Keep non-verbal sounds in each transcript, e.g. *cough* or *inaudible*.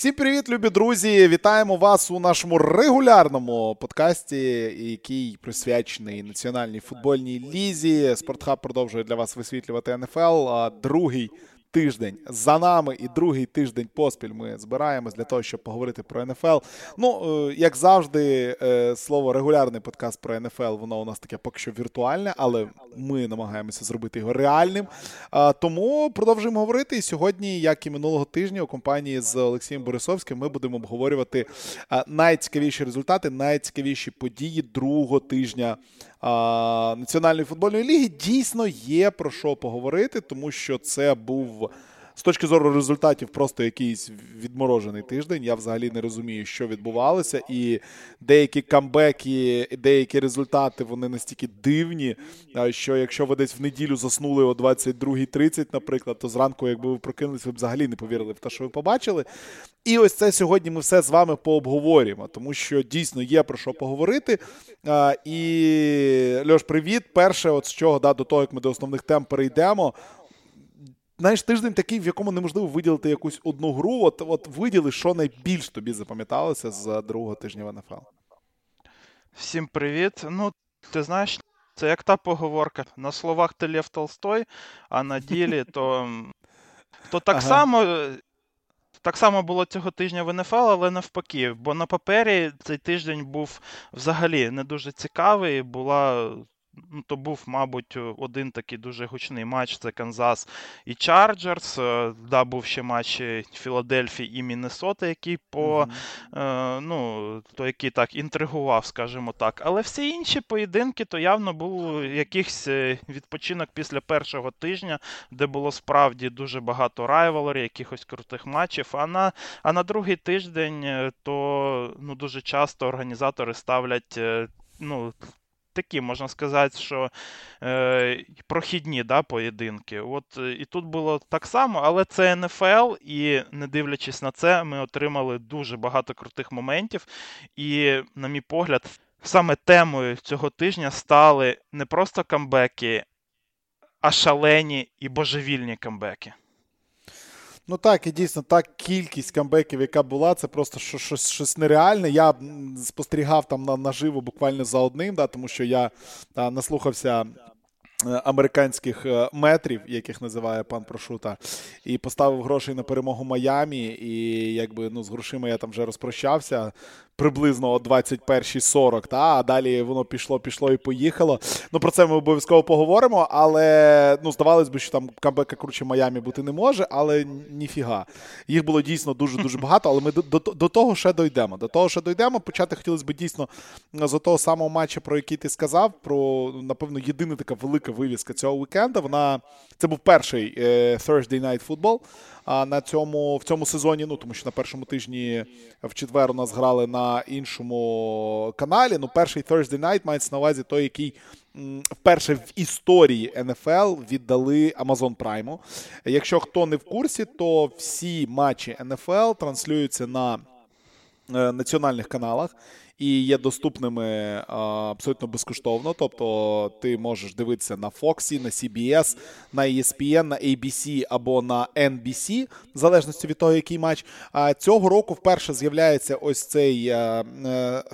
Всім привіт, любі друзі! Вітаємо вас у нашому регулярному подкасті, який присвячений національній футбольній лізі. Спортхаб продовжує для вас висвітлювати НФЛ. Другий тиждень за нами і другий тиждень поспіль ми збираємось для того, щоб поговорити про НФЛ. Ну, е, як завжди, е, слово регулярний подкаст про НФЛ, воно у нас таке поки що віртуальне, але ми намагаємося зробити його реальним. Тому продовжуємо говорити. І сьогодні, як і минулого тижня, у компанії з Олексієм Борисовським, ми будемо обговорювати найцікавіші результати, найцікавіші події другого тижня. Національної футбольної ліги дійсно є про що поговорити, тому що це був з точки зору результатів просто якийсь відморожений тиждень. Я взагалі не розумію, що відбувалося, і деякі камбеки, деякі результати вони настільки дивні, що якщо ви десь в неділю заснули о 22.30, наприклад, то зранку, якби ви прокинулись, ви б взагалі не повірили в те, що ви побачили. І ось це сьогодні ми все з вами пообговорюємо, тому що дійсно є про що поговорити. І Льош, привіт. Перше, от з чого да, до того, як ми до основних тем перейдемо знаєш, тиждень такий, в якому неможливо виділити якусь одну гру. От от виділи, що найбільш тобі запам'яталося з другого тижня в НФЛ. Всім привіт. Ну, ти знаєш, це як та поговорка. На словах ти Лев Толстой, а на ділі *laughs* то то так ага. само. Так само було цього тижня в НФЛ, але навпаки, бо на папері цей тиждень був взагалі не дуже цікавий. Була ну, то був, мабуть, один такий дуже гучний матч це Канзас і Чарджерс. Е, да, був ще матч Філадельфії і Міннесоти, який по mm-hmm. е, ну, то який так інтригував, скажімо так. Але всі інші поєдинки то явно був якийсь е, відпочинок після першого тижня, де було справді дуже багато райвалерів, якихось крутих матчів. А на а на другий тиждень е, то ну, дуже часто організатори ставлять. Ну, такі, можна сказати, що е, прохідні да, поєдинки. От е, І тут було так само, але це НФЛ, і не дивлячись на це, ми отримали дуже багато крутих моментів. І, на мій погляд, саме темою цього тижня стали не просто камбеки, а шалені і божевільні камбеки. Ну так, і дійсно, так кількість камбеків, яка була, це просто щось щось нереальне. Я спостерігав там на наживо буквально за одним, да, тому що я та, наслухався Е, американських е, метрів, яких називає пан Прошута, і поставив грошей на перемогу Майамі. І якби ну з грошима я там вже розпрощався приблизно о 21.40, та а далі воно пішло, пішло і поїхало. Ну про це ми обов'язково поговоримо. Але ну здавалось би, що там камбека круче Майамі бути не може, але ніфіга. Їх було дійсно дуже дуже багато. Але ми до, до, до того ще дойдемо. До того ще дойдемо. Почати хотілося б дійсно з того самого матчу, про який ти сказав, про напевно єдина така велика вивіска цього вікенда. Вона це був перший е, Thursday Night Football на цьому в цьому сезоні. Ну тому що на першому тижні в четвер у нас грали на іншому каналі. Ну, перший Thursday Night мається на увазі той, який вперше в історії НФЛ віддали Amazon Prime. Якщо хто не в курсі, то всі матчі НФЛ транслюються на е, національних каналах і є доступними абсолютно безкоштовно. Тобто ти можеш дивитися на Fox, на CBS, на ESPN, на ABC або на NBC, в залежності від того, який матч. А цього року вперше з'являється ось цей е, е,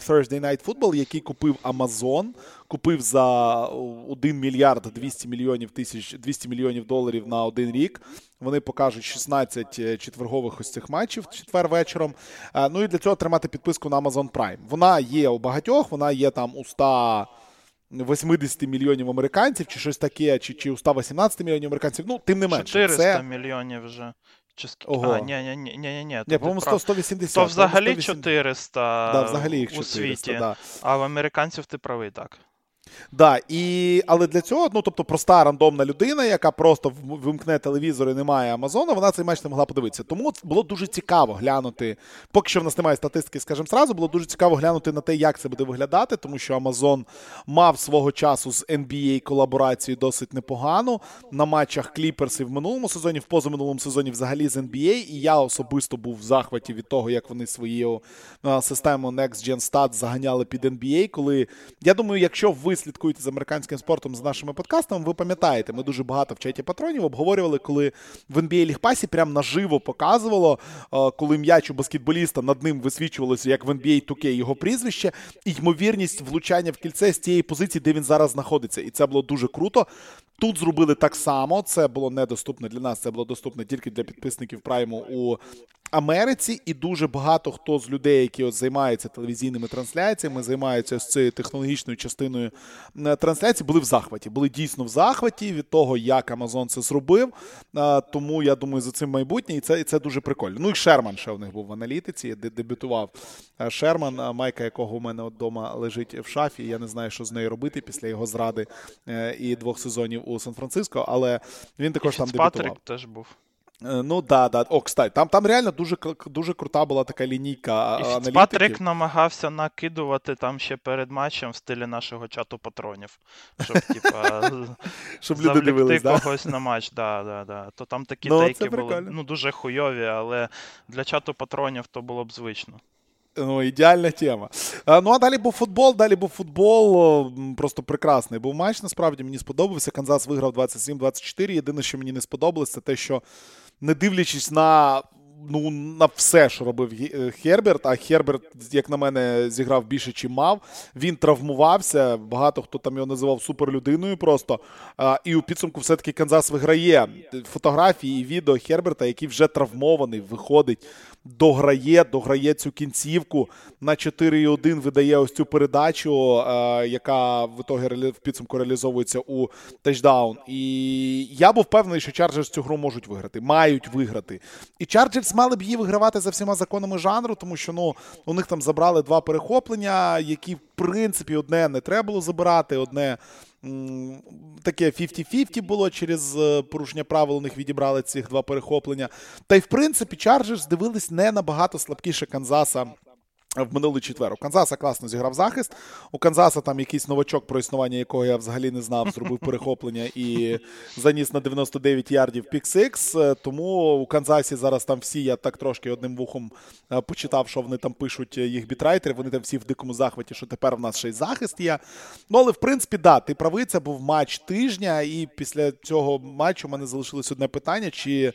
Thursday Night Football, який купив Amazon купив за 1 мільярд 200 мільйонів тисяч 200 мільйонів доларів на один рік. Вони покажуть 16 е, четвергових ось цих матчів четвер вечором. Е, ну і для цього тримати підписку на Amazon Prime. Вона є у багатьох, вона є там у 100 80 мільйонів американців, чи щось таке, чи чи у 118 мільйонів американців. Ну, тим не менше. 400 це... мільйонів вже. Чи Ого. А, ні, ні, ні, ні, ні. Ні, по-моєму, 100, 180. То взагалі 400 да, взагалі їх 400, у світі, да. а в американців ти правий, так. Да, і, Але для цього, ну тобто, проста рандомна людина, яка просто вимкне телевізор і не має Амазона, вона цей матч не могла подивитися. Тому було дуже цікаво глянути. Поки що в нас немає статистики, скажімо зразу, було дуже цікаво глянути на те, як це буде виглядати, тому що Амазон мав свого часу з NBA колаборацію досить непогану на матчах Кліперсів в минулому сезоні, в позаминулому сезоні взагалі з NBA. І я особисто був в захваті від того, як вони свою систему Next Gen Stats заганяли під NBA, коли я думаю, якщо ви слідкуєте за американським спортом з нашими подкастами, ви пам'ятаєте, ми дуже багато в чаті патронів обговорювали, коли в NBA League Pass і прям наживо показувало, коли м'яч у баскетболіста над ним висвічувалося, як в NBA 2K його прізвище, і ймовірність влучання в кільце з тієї позиції, де він зараз знаходиться. І це було дуже круто. Тут зробили так само. Це було недоступне для нас. Це було доступне тільки для підписників прайму у Америці. І дуже багато хто з людей, які от займаються телевізійними трансляціями, займаються з цією технологічною частиною е, трансляції, були в захваті. Були дійсно в захваті від того, як Амазон це зробив. Е, тому я думаю, за цим майбутнє, і це і це дуже прикольно. Ну і Шерман ще в них був в аналітиці, де дебютував е, Шерман, майка якого у мене вдома лежить в шафі. Я не знаю, що з нею робити після його зради і двох сезонів у Сан-Франциско, але він також і там дебютував. Патрик теж був. Е, ну да, да. О, кстати, там там реально дуже дуже крута була така лінійка. І Патрик намагався накидувати там ще перед матчем в стилі нашого чату патронів, щоб типа *laughs* щоб когось на матч. Да, да, да. То там такі деякі тейки були ну, дуже хуйові, але для чату патронів то було б звично. Ну, ідеальна тема. Ну, а далі був футбол, далі був футбол. Просто прекрасний був матч. Насправді мені сподобався. Канзас виграв 27-24. Єдине, що мені не сподобалось, це те, що не дивлячись на ну, на все, що робив е, Херберт. А Херберт, як на мене, зіграв більше, чим мав. Він травмувався. Багато хто там його називав суперлюдиною просто. І у підсумку все-таки Канзас виграє фотографії і відео Херберта, який вже травмований, виходить, дограє, дограє цю кінцівку. На 4,1 видає ось цю передачу, а, яка в ітогі в підсумку реалізовується у тачдаун. І я був впевнений, що Чарджерс цю гру можуть виграти, мають виграти. І Чарджерс мали б її вигравати за всіма законами жанру, тому що ну у них там забрали два перехоплення, які в принципі одне не треба було забирати, одне. Таке 50-50 було через е, порушення правил. У них відібрали цих два перехоплення. Та й в принципі, Чарджерс дивились не набагато слабкіше Канзаса в минулий четвер. У Канзаса класно зіграв захист. У Канзаса там якийсь новачок, про існування якого я взагалі не знав, зробив перехоплення і заніс на 99 ярдів пік-сикс. Тому у Канзасі зараз там всі, я так трошки одним вухом е, почитав, що вони там пишуть е, їх бітрайтери. Вони там всі в дикому захваті, що тепер в нас ще й захист є. Ну, але в принципі, да, ти правий, це був матч тижня, і після цього матчу у мене залишилось одне питання: чи.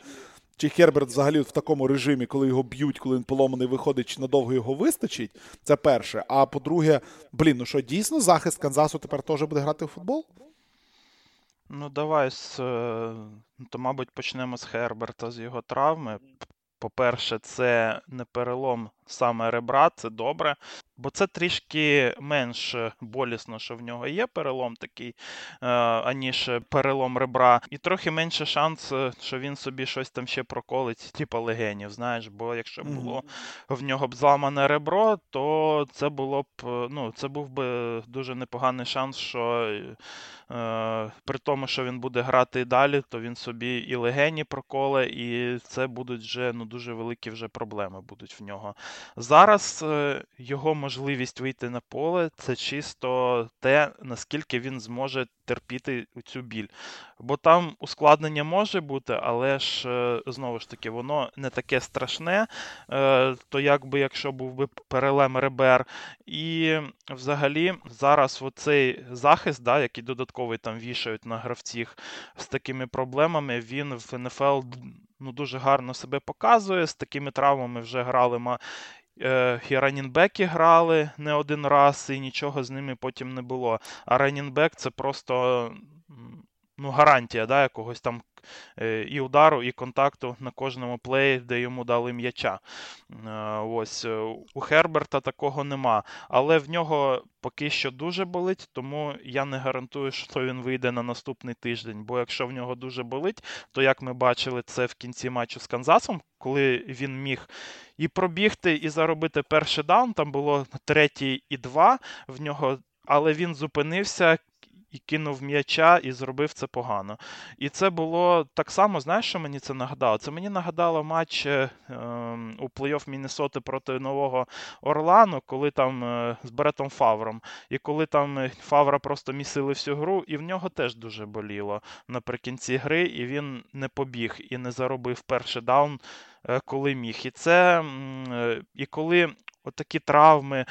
Чи Херберт взагалі в такому режимі, коли його б'ють, коли він поломаний виходить, чи надовго його вистачить? Це перше. А по-друге, блін, ну що дійсно захист Канзасу тепер теж буде грати в футбол? Ну, давай з. Е, то, мабуть, почнемо з Херберта з його травми. По-перше, це не перелом саме ребра, це добре. Бо це трішки менш болісно, що в нього є перелом такий, е, аніж перелом ребра. І трохи менше шанс, е, що він собі щось там ще проколить, типу легенів. Знаєш, бо якщо було в нього б зламане ребро, то це було б, е, ну, це був би дуже непоганий шанс, що е, при тому, що він буде грати і далі, то він собі і легені проколе, і це будуть вже ну, дуже великі вже проблеми будуть в нього. Зараз е, його можливість вийти на поле це чисто те, наскільки він зможе терпіти цю біль. Бо там ускладнення може бути, але ж е, знову ж таки, воно не таке страшне, е, то якби якщо був би перелем ребер. І взагалі зараз оцей захист, да, який додатковий там вішають на гравців з такими проблемами, він в НФЛ ну, дуже гарно себе показує. З такими травмами вже грали е, і ранінбеки грали не один раз, і нічого з ними потім не було. А ранінбек це просто ну, гарантія да, якогось там е, і удару, і контакту на кожному плеї, де йому дали м'яча. Е, ось е, У Херберта такого нема. Але в нього поки що дуже болить, тому я не гарантую, що він вийде на наступний тиждень. Бо якщо в нього дуже болить, то як ми бачили це в кінці матчу з Канзасом, коли він міг і пробігти, і заробити перший даун, там було третій і два в нього. Але він зупинився, і кинув м'яча і зробив це погано. І це було так само, знаєш, що мені це нагадало? Це мені нагадало матч е, ем, у плей-офф Міннесоти проти Нового Орлану, коли там е, з Бретом Фавром. І коли там е, Фавра просто місили всю гру, і в нього теж дуже боліло наприкінці гри, і він не побіг і не заробив перший даун, е, коли міг. І це е, і коли отакі травми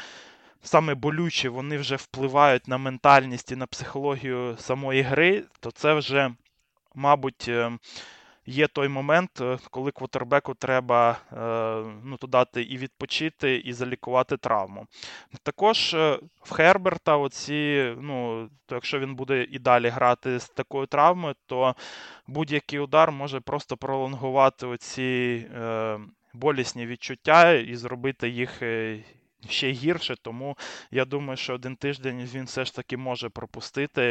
саме болючі, вони вже впливають на ментальність і на психологію самої гри, то це вже, мабуть, е, є той момент, е, коли квотербеку треба е, ну, дати і відпочити, і залікувати травму. Також в Херберта, оці, ну, то якщо він буде і далі грати з такою травмою, то будь-який удар може просто пролонгувати оці болісні відчуття і зробити їх ще гірше, тому я думаю, що один тиждень він все ж таки може пропустити,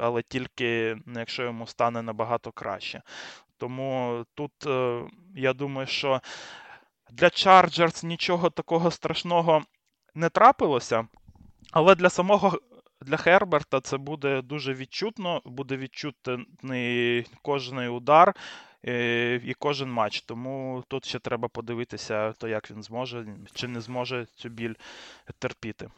але тільки ну, якщо йому стане набагато краще. Тому тут е, я думаю, що для Chargers нічого такого страшного не трапилося, але для самого. Для Херберта це буде дуже відчутно, буде відчутний кожний удар. Е, і кожен матч. Тому тут ще треба подивитися, то як він зможе чи не зможе цю біль терпіти.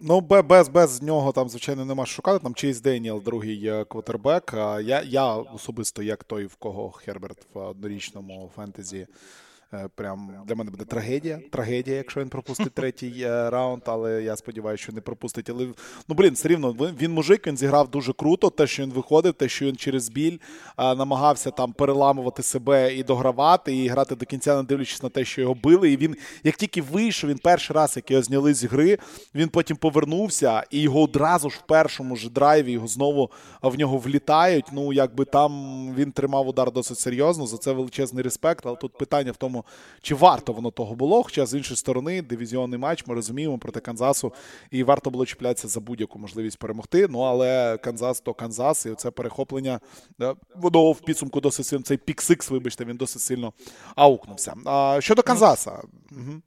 Ну, без без нього там, звичайно, нема що шукати. Там Чейз Деніел, другий квотербек. Я я особисто, як той, в кого Херберт в однорічному фентезі Е, прям для мене буде трагедія. Трагедія, якщо він пропустить *laughs* третій е, раунд, але я сподіваюся, що не пропустить. Але ну блін, все рівно він мужик, він зіграв дуже круто. Те, що він виходив, те, що він через біль а, намагався там переламувати себе і догравати, і грати до кінця, не дивлячись на те, що його били. І він, як тільки вийшов, він перший раз, як його зняли з гри, він потім повернувся, і його одразу ж в першому ж драйві його знову в нього влітають. Ну якби там він тримав удар досить серйозно. За це величезний респект. Але тут питання в тому тому, чи варто воно того було. Хоча з іншої сторони, дивізіонний матч ми розуміємо проти Канзасу, і варто було чіплятися за будь-яку можливість перемогти. Ну але Канзас то Канзас, і це перехоплення воно в підсумку досить сильно. Цей піксикс, вибачте, він досить сильно аукнувся. А щодо Канзаса. Угу.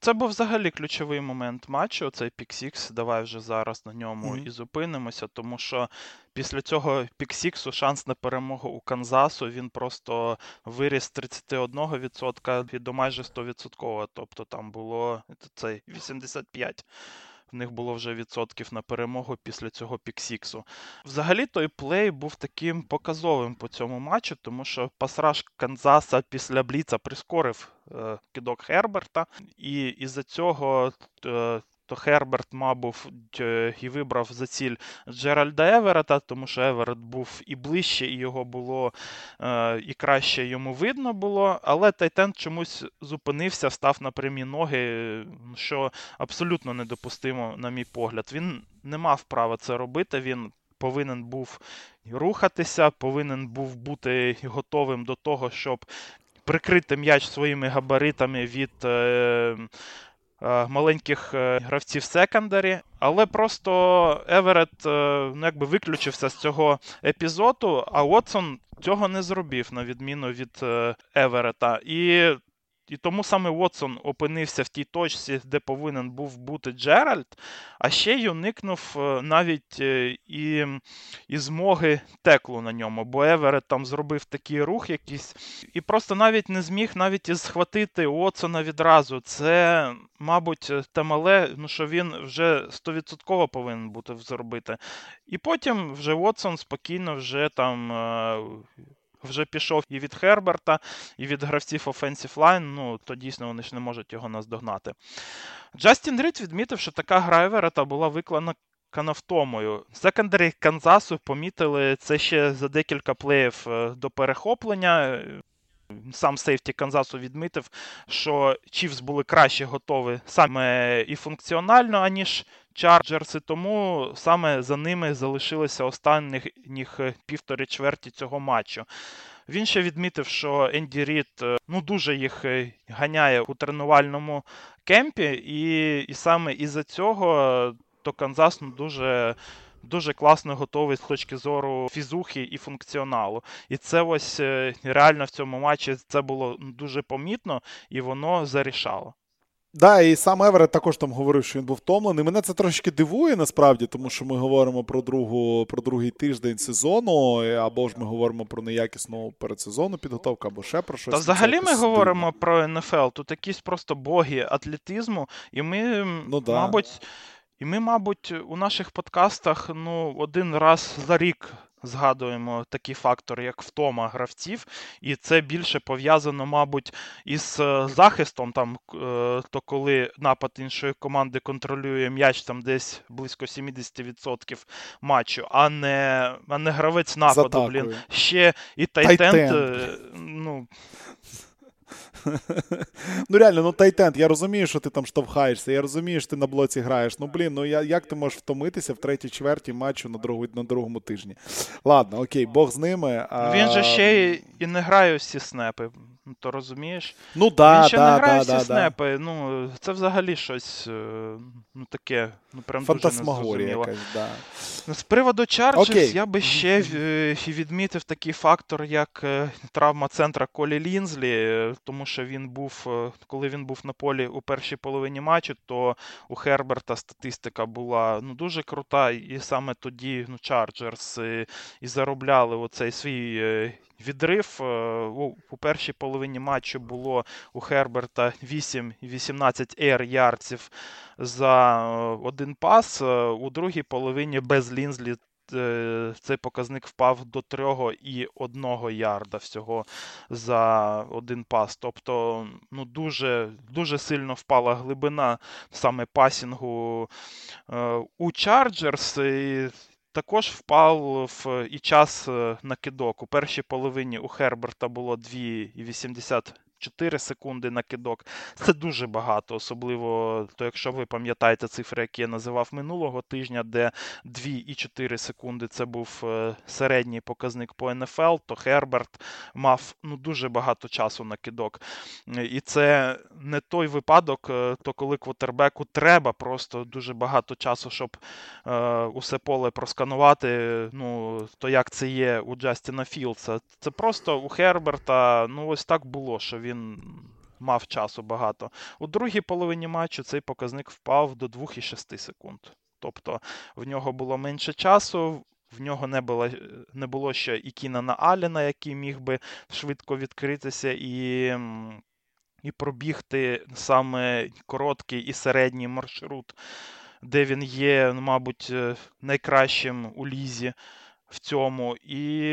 Це був взагалі ключовий момент матчу. Цей Піксікс. Давай вже зараз на ньому mm-hmm. і зупинимося, тому що після цього pick-six у шанс на перемогу у Канзасу він просто виріс з 31% до майже 100%. Тобто там було цей 85% в них було вже відсотків на перемогу після цього pick-six у. Взагалі, той плей був таким показовим по цьому матчу, тому що pass rush Канзаса після Бліца прискорив е, кидок Херберта, і із-за цього е, то Херберт, мабуть, і вибрав за ціль Джеральда Еверета, тому що Еверет був і ближче, і його було е, і краще йому видно було. Але Тайтен чомусь зупинився, став на прямі ноги, що абсолютно недопустимо, на мій погляд. Він не мав права це робити. Він повинен був рухатися, повинен був бути готовим до того, щоб прикрити м'яч своїми габаритами від. Е, маленьких е, гравців секондарі, але просто Еверет е, ну, якби виключився з цього епізоду, а Уотсон цього не зробив, на відміну від Еверета. І і тому саме Уотсон опинився в тій точці, де повинен був бути Джеральд, а ще й уникнув е, навіть е, і і змоги теклу на ньому, бо Еверет там зробив такий рух якийсь, і просто навіть не зміг навіть і схватити Уотсона відразу. Це, мабуть, те мале, ну що він вже 100% повинен бути зробити. І потім вже Уотсон спокійно вже там е, вже пішов і від Херберта, і від гравців Offensive Line, ну то дійсно вони ж не можуть його наздогнати. Джастін Рід відмітив, що така гра Еверета була виклана канавтомою. Секондарі Канзасу помітили це ще за декілька плеїв е, до перехоплення. Сам Сейфті Канзасу відмітив, що Чівс були краще готові саме і функціонально, аніж Чарджерси, тому саме за ними залишилися останніх півтори чверті цього матчу. Він ще відмітив, що Енді Рід е, ну, дуже їх е, ганяє у тренувальному кемпі, і і саме із-за цього то Канзас ну, дуже дуже класно готовий з точки зору фізухи і функціоналу. І це ось е, реально в цьому матчі це було дуже помітно і воно зарішало. Да, і сам Еверет також там говорив, що він був втомлений. Мене це трошки дивує насправді, тому що ми говоримо про другу, про другий тиждень сезону, або ж ми говоримо про неякісну передсезонну підготовку, або ще про щось. Та взагалі ми говоримо про НФЛ. Тут якісь просто боги атлетизму, і ми, ну, да. мабуть. І ми, мабуть, у наших подкастах ну, один раз за рік згадуємо такі фактори, як втома гравців, і це більше пов'язано, мабуть, із е, захистом, там, е, то коли напад іншої команди контролює м'яч там десь близько 70% матчу, а не а не гравець нападу. Блін. Ще і tight end, ну, Ну, реально, ну tight end, я розумію, що ти там штовхаєшся, я розумію, що ти на блоці граєш. Ну, блін, ну я, як ти можеш втомитися в третій чверті матчу на другу, на другому тижні? Ладно, окей, Бог з ними. А... Він же ще і не грає всі снепи. Ну, то розумієш? Ну да, Він ще да, не грає да, всі да, снепи. Ну, це взагалі щось е, ну, таке, ну прям дуже незрозуміло. якась, да. З приводу Chargers я би ще е, відмітив такий фактор, як е, травма центра Колі Лінзлі, тому що він був, коли він був на полі у першій половині матчу, то у Херберта статистика була ну, дуже крута, і саме тоді ну, Chargers і заробляли оцей свій відрив. У першій половині матчу було у Херберта 8-18 ейр ярдів за один пас. У другій половині без Лінзлі е, цей показник впав до 3,1 ярда всього за один пас. Тобто ну, дуже дуже сильно впала глибина саме пасінгу е, у Chargers. І також впав і час е, на кидок. У першій половині у Херберта було 2,80 4 секунди на кидок. Це дуже багато, особливо, то якщо ви пам'ятаєте цифри, які я називав минулого тижня, де 2,4 секунди це був е, середній показник по НФЛ, то Херберт мав ну, дуже багато часу на кидок. І це не той випадок, е, то коли квотербеку треба просто дуже багато часу, щоб е, усе поле просканувати. Ну, то як це є у Джастіна Філдса. Це просто у Херберта, ну ось так було, що він він мав часу багато. У другій половині матчу цей показник впав до 2,6 секунд. Тобто в нього було менше часу. В нього не було не було ще і Кінана Аліна, який міг би швидко відкритися і і пробігти саме короткий і середній маршрут, де він є, мабуть, е, найкращим у лізі в цьому. І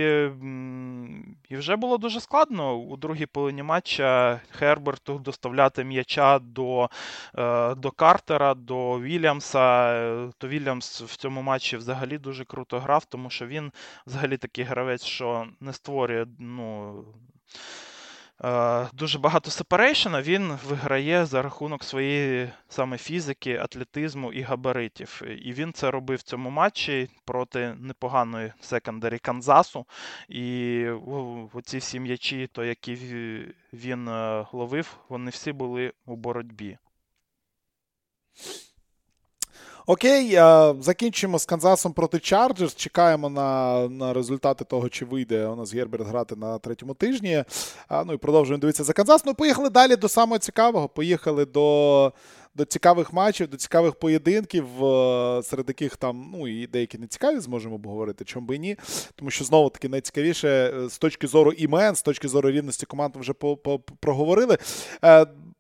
і вже було дуже складно у другій половині матча Херберту доставляти м'яча до е, до Картера, до Вільямса. То Вільямс в цьому матчі взагалі дуже круто грав, тому що він взагалі такий гравець, що не створює. ну, Е, дуже багато сепарейшена, він виграє за рахунок своєї саме фізики, атлетизму і габаритів. І він це робив в цьому матчі проти непоганої секондарі Канзасу. І оці всі м'ячі, то які він е, ловив, вони всі були у боротьбі. Окей, закінчимо з Канзасом проти Чарджерс. Чекаємо на на результати того, чи вийде у нас Герберт грати на третьому тижні. Ну і продовжуємо дивитися за Канзас. Ну, поїхали далі до самого цікавого. Поїхали до. До цікавих матчів, до цікавих поєдинків, е, серед яких там, ну і деякі не цікаві, зможемо обговорити, чому би і ні. Тому що знову таки найцікавіше е, з точки зору імен, з точки зору рівності команд вже по, проговорили.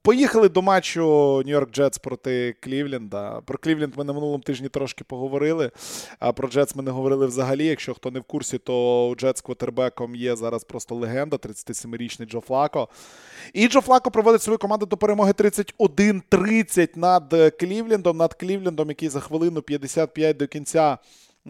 Поїхали до матчу Нью-Йорк Джетс проти Клівленда. Про Клівленд ми на минулому тижні трошки поговорили. А про Джетс ми не говорили взагалі. Якщо хто не в курсі, то у Джетс квотербеком є зараз просто легенда, 37-річний Джо Флако. І Джо Флако проводить свою команду до перемоги 31-30 над Клівлендом, над Клівлендом, який за хвилину 55 до кінця.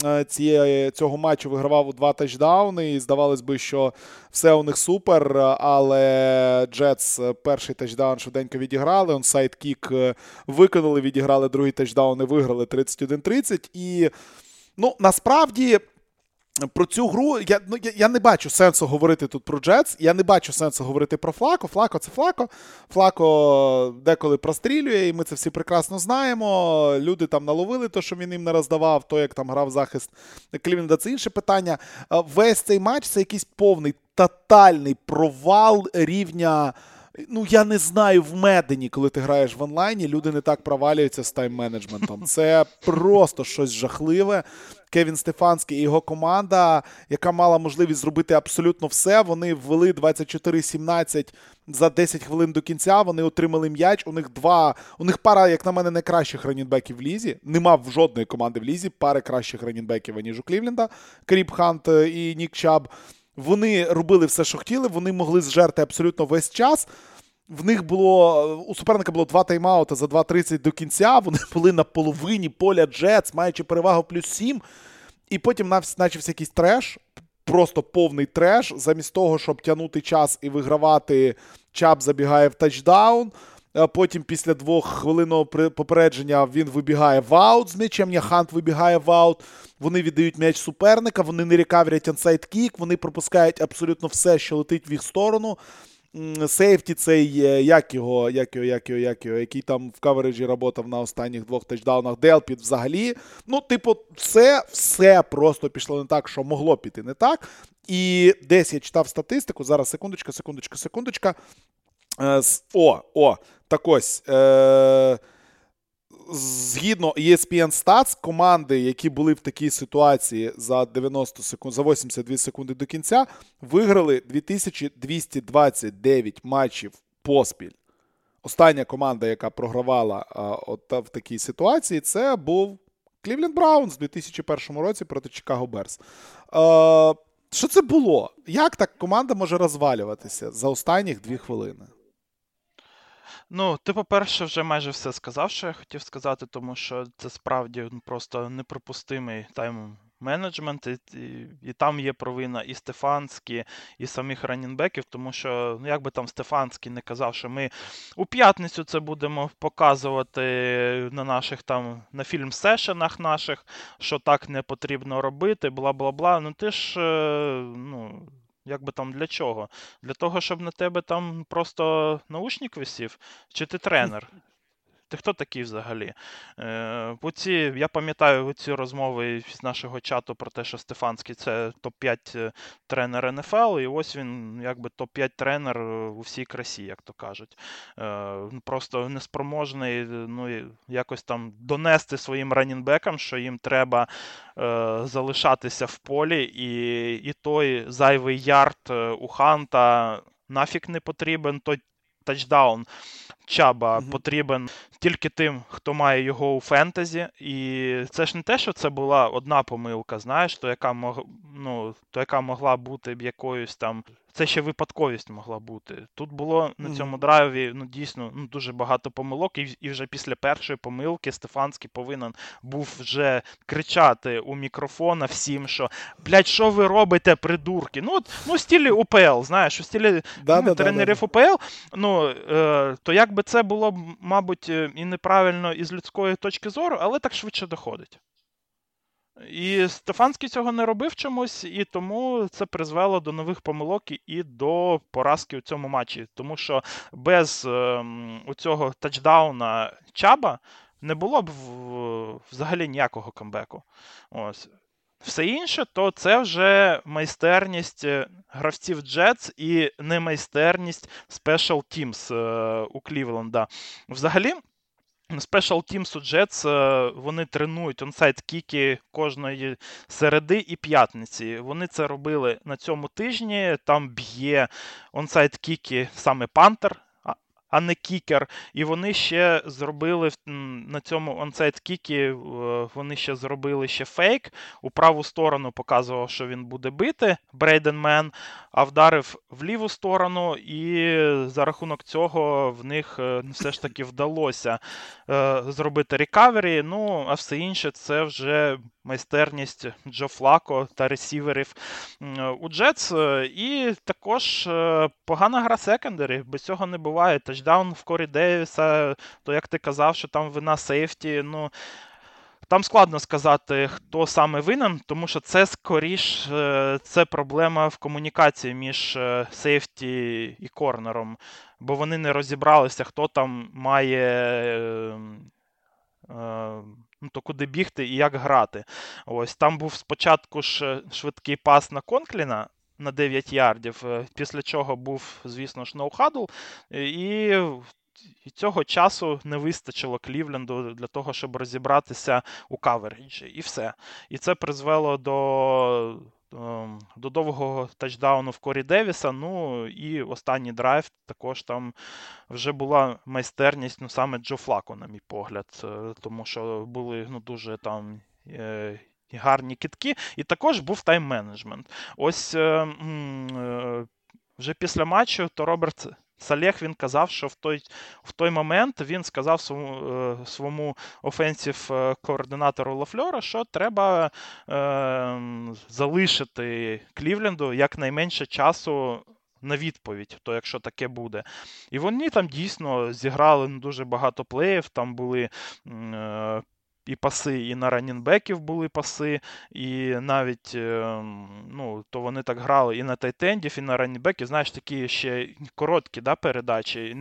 Е, цієї, цього матчу вигравав у два тачдауни. І здавалось би, що все у них супер. Але Джетс перший тачдаун швиденько відіграли. Onside kick е, виконали, відіграли другий тачдаун і виграли 31-30. І ну, насправді. Про цю гру я ну, я, я не бачу сенсу говорити тут про Джетс. Я не бачу сенсу говорити про Флако. Флако це Флако. Флако деколи прострілює, і ми це всі прекрасно знаємо. Люди там наловили те, що він їм не роздавав, то як там грав захист Клівленда, це інше питання. Весь цей матч це якийсь повний тотальний провал рівня. Ну, я не знаю, в медені, коли ти граєш в онлайні, люди не так провалюються з тайм-менеджментом. Це просто щось жахливе. Кевін Стефанський і його команда, яка мала можливість зробити абсолютно все. Вони ввели 24-17 за 10 хвилин до кінця. Вони отримали м'яч. У них два. У них пара, як на мене, найкращих ранінбеків в лізі. Нема в жодної команди в лізі. Пари кращих ранінбеків, аніж у Клівленда. Карім Хант і Нік Чаб. Вони робили все, що хотіли. Вони могли зжерти абсолютно весь час. В них було у суперника було два тайм-аути за 2.30 до кінця. Вони *laughs* були на половині поля Джетс, маючи перевагу плюс 7. І потім начався якийсь треш, просто повний треш. Замість того, щоб тягнути час і вигравати, Чап забігає в тачдаун. Потім, після двох хвилинного попередження, він вибігає в аут з м'ячем. Хант вибігає в аут. Вони віддають м'яч суперника, вони не recover ять onside kick, вони пропускають абсолютно все, що летить в їх сторону. Safety цей, як його, як його, як його, як його, який там в coverage і працював на останніх двох тачдаунах, Делпіт взагалі. Ну, типу, все все просто пішло не так, що могло піти не так. І десь я читав статистику. Зараз секундочка, секундочка, секундочка. Е, о, о, так ось. Е, згідно ESPN Stats, команди, які були в такій ситуації за 90 секунд, за 82 секунди до кінця, виграли 2229 матчів поспіль. Остання команда, яка програвала а, от, в такій ситуації, це був Клівленд Браунс у 2001 році проти Чикаго Берс. Що це було? Як так команда може розвалюватися за останніх дві хвилини? Ну, ти, по-перше, вже майже все сказав, що я хотів сказати, тому що це справді ну, просто неприпустимий тайм менеджмент, і, і, і там є провина і Стефанські, і самих ранінбеків, тому що, ну як би там Стефанський не казав, що ми у п'ятницю це будемо показувати на наших там на фільм-сешенах наших, що так не потрібно робити, бла бла бла. Ну ти ж, е, ну. Як би там для чого? Для того, щоб на тебе там просто наушник висів? Чи ти *laughs* тренер? Ти хто такий взагалі? Е, оці, Я пам'ятаю ці розмови з нашого чату про те, що Стефанський це топ-5 е, тренер НФЛ, і ось він якби топ-5 тренер у всій красі, як то кажуть. Е, просто неспроможний ну, якось там донести своїм ранінбекам, що їм треба е, залишатися в полі, і, і той зайвий ярд е, у Ханта нафіг не потрібен. той Тачдаун Чаба mm-hmm. потрібен тільки тим, хто має його у фентезі. І це ж не те, що це була одна помилка, знаєш, то яка мог, ну, то яка могла бути б якоюсь там це ще випадковість могла бути. Тут було на цьому драйві ну, дійсно ну, дуже багато помилок, і і вже після першої помилки Стефанський повинен був вже кричати у мікрофона всім, що блядь, що ви робите, придурки? Ну, от, ну, в стілі УПЛ, знаєш, у стілі да, ну, да, тренерів да, УПЛ, ну, е, то якби це було, мабуть, і неправильно із людської точки зору, але так швидше доходить. І Стефанський цього не робив чомусь, і тому це призвело до нових помилок і до поразки у цьому матчі. Тому що без е, цього тачдауна Чаба не було б взагалі ніякого камбеку. Ось. Все інше, то це вже майстерність е, гравців Jets і не майстерність Special Teams е, у Клівленда. Взагалі. Special Teams у Jets, е, вони тренують онсайд кіки кожної середи і п'ятниці. Вони це робили на цьому тижні. Там б'є онсайд кіки саме Пантер а не кікер. І вони ще зробили на цьому онсайд кікі, е, вони ще зробили ще фейк. У праву сторону показував, що він буде бити Брейден Мен, а вдарив в ліву сторону, і за рахунок цього в них е, все ж таки вдалося е, зробити рекавері. Ну, а все інше це вже майстерність Джо Флако та ресіверів у Джетс. І також погана гра секондарі. Без цього не буває. Тачдаун в Корі Девіса, то як ти казав, що там вина сейфті. ну... Там складно сказати, хто саме винен, тому що це скоріш е, це проблема в комунікації між е, сейфті і корнером, бо вони не розібралися, хто там має е, ну, то куди бігти і як грати. Ось Там був спочатку ж швидкий пас на Конкліна на 9 ярдів, після чого був, звісно ж, no-huddle, і і цього часу не вистачило Клівленду для того, щоб розібратися у coverage і. І все. І це призвело до. Ем, до довгого тачдауну в Корі Девіса. Ну і останній драйв також там вже була майстерність ну, саме Джо Флако, на мій погляд, е, тому що були ну, дуже там. Е, гарні кітки, і також був тайм-менеджмент. Ось е, вже після матчу то Роберт Салех він казав, що в той в той момент він сказав своєму е, своєму офенсів координатору Лафльора, що треба е, залишити Клівленду якнайменше часу. На відповідь, то якщо таке буде. І вони там дійсно зіграли дуже багато плеїв. Там були е, і паси, і на running back ів були паси, і навіть ем, ну, то вони так грали і на tight end ів, і на running back ів. Знаєш, такі ще короткі да, передачі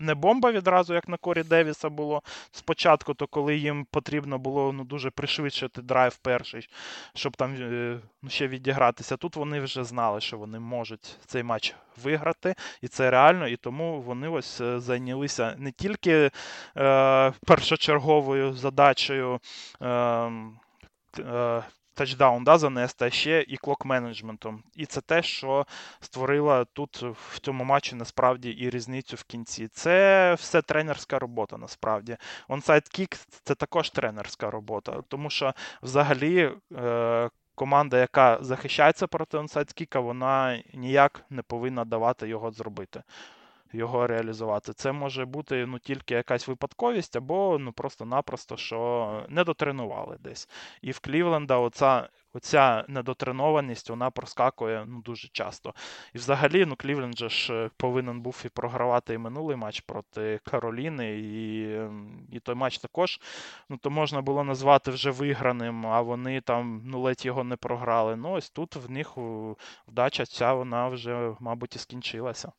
не бомба відразу, як на Корі Девіса було спочатку, то коли їм потрібно було ну, дуже пришвидшити драйв перший, щоб там е, ну, ще відігратися. Тут вони вже знали, що вони можуть цей матч виграти, і це реально, і тому вони ось е, зайнялися не тільки е, першочерговою задачею. Ем, е, тачдаун да, занести, а ще і clock management ом. І це те, що створило тут в цьому матчі насправді і різницю в кінці. Це все тренерська робота, насправді. Onside kick це також тренерська робота, тому що взагалі. Е- Команда, яка захищається проти onside kick а, вона ніяк не повинна давати його зробити його реалізувати. Це може бути ну, тільки якась випадковість, або ну, просто-напросто що не дотренували десь. І в Клівленда оця. Оця недотренованість вона проскакує ну, дуже часто. І взагалі, ну, Клівленд же ж повинен був і програвати і минулий матч проти Кароліни, і і той матч також ну, то можна було назвати вже виграним, а вони там ну, ледь його не програли. Ну, ось тут в них вдача ця вона вже, мабуть, і скінчилася.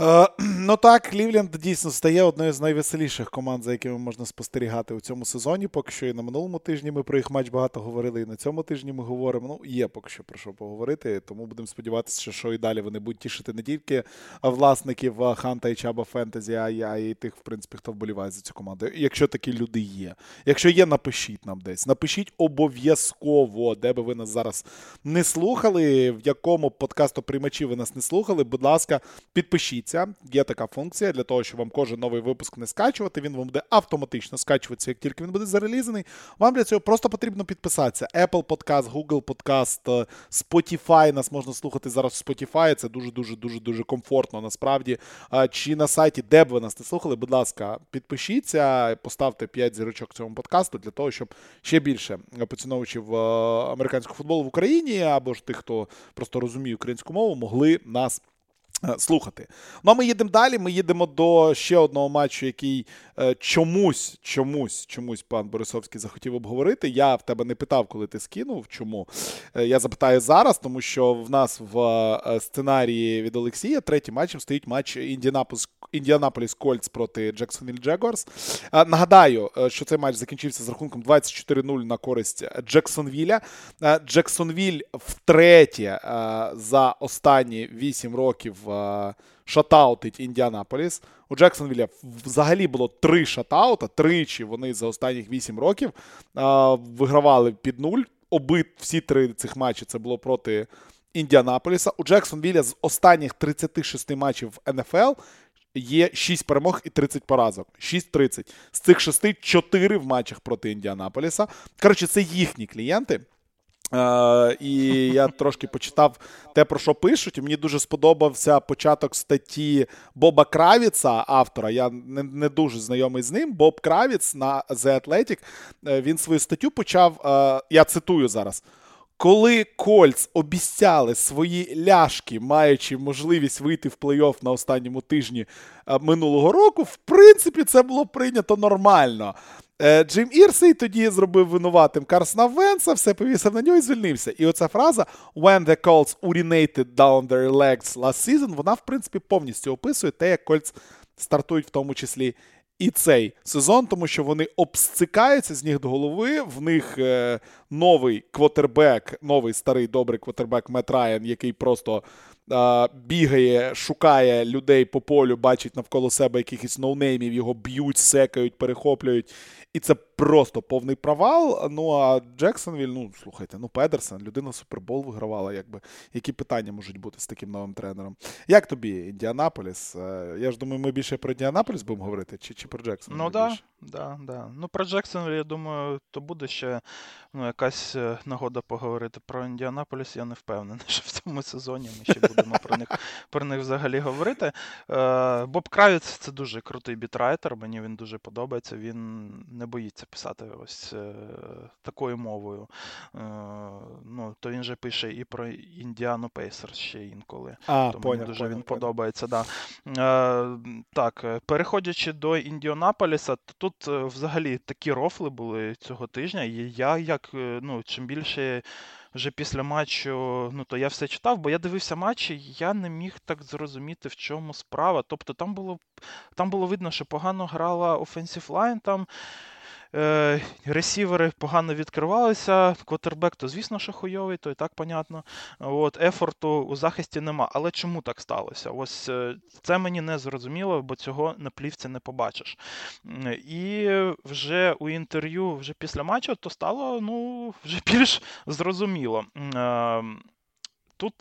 Е, *clears throat* ну так, Клівленд дійсно стає одною з найвеселіших команд, за якими можна спостерігати у цьому сезоні. Поки що і на минулому тижні ми про їх матч багато говорили, і на цьому тижні ми говоримо. Ну, є поки що про що поговорити. Тому будемо сподіватися, що і далі вони будуть тішити не тільки власників Ханта і Чаба Фентезі, а й тих, в принципі, хто вболіває за цю команду. Якщо такі люди є. Якщо є, напишіть нам десь. Напишіть обов'язково, де би ви нас зараз не слухали, в якому подкасту приймачі ви нас не слухали. Будь ласка, підпишіть подивіться, є така функція для того, щоб вам кожен новий випуск не скачувати. Він вам буде автоматично скачуватися, як тільки він буде зарелізаний. Вам для цього просто потрібно підписатися. Apple Podcast, Google Podcast, Spotify. Нас можна слухати зараз в Spotify. Це дуже-дуже дуже дуже комфортно насправді. Чи на сайті, де б ви нас не слухали, будь ласка, підпишіться, поставте 5 зірочок цьому подкасту для того, щоб ще більше поціновувачів американського футболу в Україні або ж тих, хто просто розуміє українську мову, могли нас. Е, слухати. Ну а ми їдемо далі. Ми їдемо до ще одного матчу, який е, чомусь, чомусь, чомусь пан Борисовський захотів обговорити. Я в тебе не питав, коли ти скинув. Чому? Е, я запитаю зараз, тому що в нас в сценарії від Олексія третім матчем стоїть матч Індіанаполіс Індіанаполіс Кольц проти Джексонвіль Джегорс. Нагадаю, що цей матч закінчився з рахунком 24-0 на користь Джексонвіля. Джексонвіль втретє за останні 8 років шатаутить Індіанаполіс. У Джексонвілля взагалі було три шатаута. Тричі вони за останніх 8 років вигравали під нуль. Обид всі три цих матчі це було проти Індіанаполіса. У Джексонвілля з останніх 36 матчів в НФЛ є 6 перемог і 30 поразок. 6-30. З цих 6 4 в матчах проти Індіанаполіса. Коротше, це їхні клієнти. Uh, і я трошки почитав те, про що пишуть. Мені дуже сподобався початок статті Боба Кравіца, автора. Я не не дуже знайомий з ним. Боб Кравіц на The Athletic, е, Він свою статтю почав. Uh, я цитую зараз. Коли Кольц обіцяли свої ляшки, маючи можливість вийти в плей-офф на останньому тижні е, минулого року, в принципі, це було прийнято нормально. Е, Джим Ірсей тоді зробив винуватим Карсона Венса, все повісив на нього і звільнився. І оця фраза When the Colts urinated down their legs last season, вона, в принципі, повністю описує те, як Кольц стартують в тому числі і цей сезон, тому що вони обсцикаються з ніг до голови. В них е, новий квотербек, новий старий добрий квотербек Мет Райан, який просто бігає, шукає людей по полю, бачить навколо себе якихось no-name ів, його б'ють, секають, перехоплюють. І це просто повний провал. Ну а Джексонвіль, ну слухайте, ну Педерсон, людина Супербол вигравала. якби. Які питання можуть бути з таким новим тренером? Як тобі Індіанаполіс? Е, я ж думаю, ми більше про Індіанаполіс будемо говорити, чи чи про Джексон? Ну так, да, да. Ну про Джексон, я думаю, то буде ще ну, якась е, нагода поговорити. Про Індіанаполіс я не впевнений, *laughs* що в цьому сезоні ми ще будемо про них про них взагалі говорити. Е, Боб Кравіц це дуже крутий бітрайтер, мені він дуже подобається. Він не боїться писати ось е, такою мовою. Е, ну, То він же пише і про Індіану Пейсерс ще інколи. А, Тому понял, мені дуже понял, він понял. подобається. Да. Е, Так, переходячи до Індіанаполіса, то тут взагалі такі рофли були цього тижня. І я як ну, чим більше вже після матчу, ну то я все читав, бо я дивився матчі, і я не міг так зрозуміти, в чому справа. Тобто там було там було видно, що погано грала Offensive Line, там е, ресівери погано відкривалися. Квотербек, то, звісно, що хуйовий, то і так понятно. От, Ефорту у захисті нема. Але чому так сталося? Ось е, це мені не зрозуміло, бо цього на плівці не побачиш. І вже у інтерв'ю вже після матчу то стало ну, вже *laughs* більш зрозуміло. Е, тут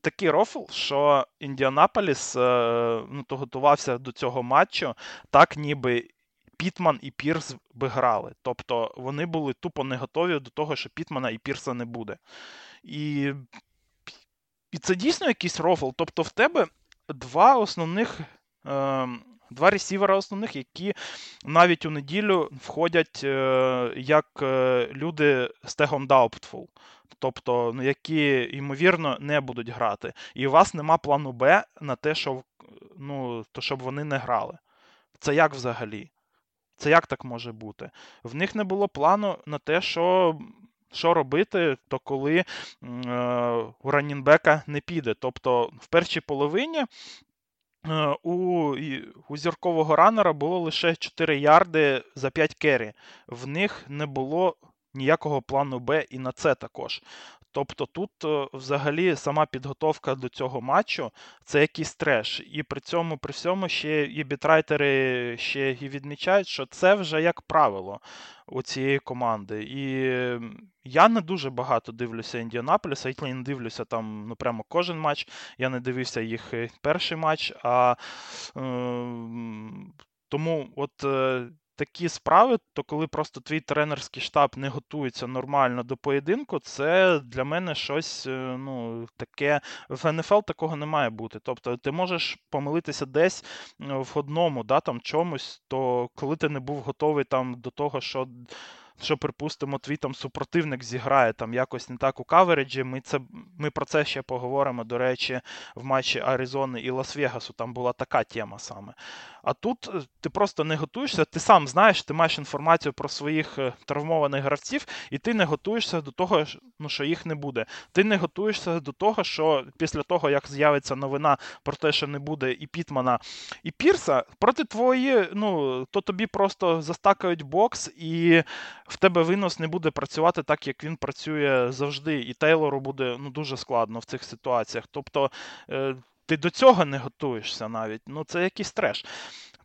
такий рофл, що Індіанаполіс ну, готувався до цього матчу, так ніби Пітман і Пірс би грали. Тобто вони були тупо не готові до того, що Пітмана і Пірса не буде. І і це дійсно якийсь рофл. Тобто в тебе два основних. Е, Два ресівера основних, які навіть у неділю входять е, як е, люди з тегом Doubtful. Тобто, ну, які, ймовірно, не будуть грати. І у вас нема плану Б на те, що, ну, то, щоб вони не грали. Це як взагалі? Це як так може бути? В них не було плану на те, що що робити, то коли е, у ранінбека не піде. Тобто в першій половині. Е, у у зіркового ранера було лише 4 ярди за 5 кері. В них не було ніякого плану Б і на це також. Тобто тут е, взагалі сама підготовка до цього матчу це якийсь треш. І при цьому, при всьому, ще і бітрайтери ще і відмічають, що це вже як правило у цієї команди. І я не дуже багато дивлюся Індіанаполіса, я не дивлюся там ну прямо кожен матч. Я не дивився їх е, перший матч. а е, Тому от. Е, такі справи, то коли просто твій тренерський штаб не готується нормально до поєдинку, це для мене щось е, ну, таке. В НФЛ такого не має бути. Тобто ти можеш помилитися десь в одному да, там, чомусь, то коли ти не був готовий там до того, що що, припустимо, твій там супротивник зіграє там якось не так у кавереджі. Ми це, ми про це ще поговоримо, до речі, в матчі Аризони і Лас-Вегасу. Там була така тема саме. А тут е, ти просто не готуєшся, ти сам знаєш, ти маєш інформацію про своїх е, травмованих гравців, і ти не готуєшся до того, ну, що їх не буде. Ти не готуєшся до того, що після того, як з'явиться новина про те, що не буде і Пітмана, і Пірса, проти твої, ну, то тобі просто застакають бокс, і в тебе винос не буде працювати так, як він працює завжди. І Тейлору буде ну, дуже складно в цих ситуаціях. Тобто. Е, ти до цього не готуєшся навіть. Ну, це якийсь треш.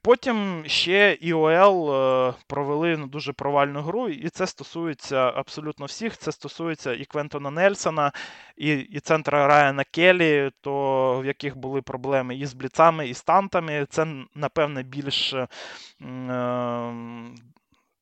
Потім ще ІОЛ е, провели ну, дуже провальну гру, і це стосується абсолютно всіх. Це стосується і Квентона Нельсона, і і центра Райана Келлі, то в яких були проблеми і з бліцами, і з тантами. Це, напевне, більш. Е,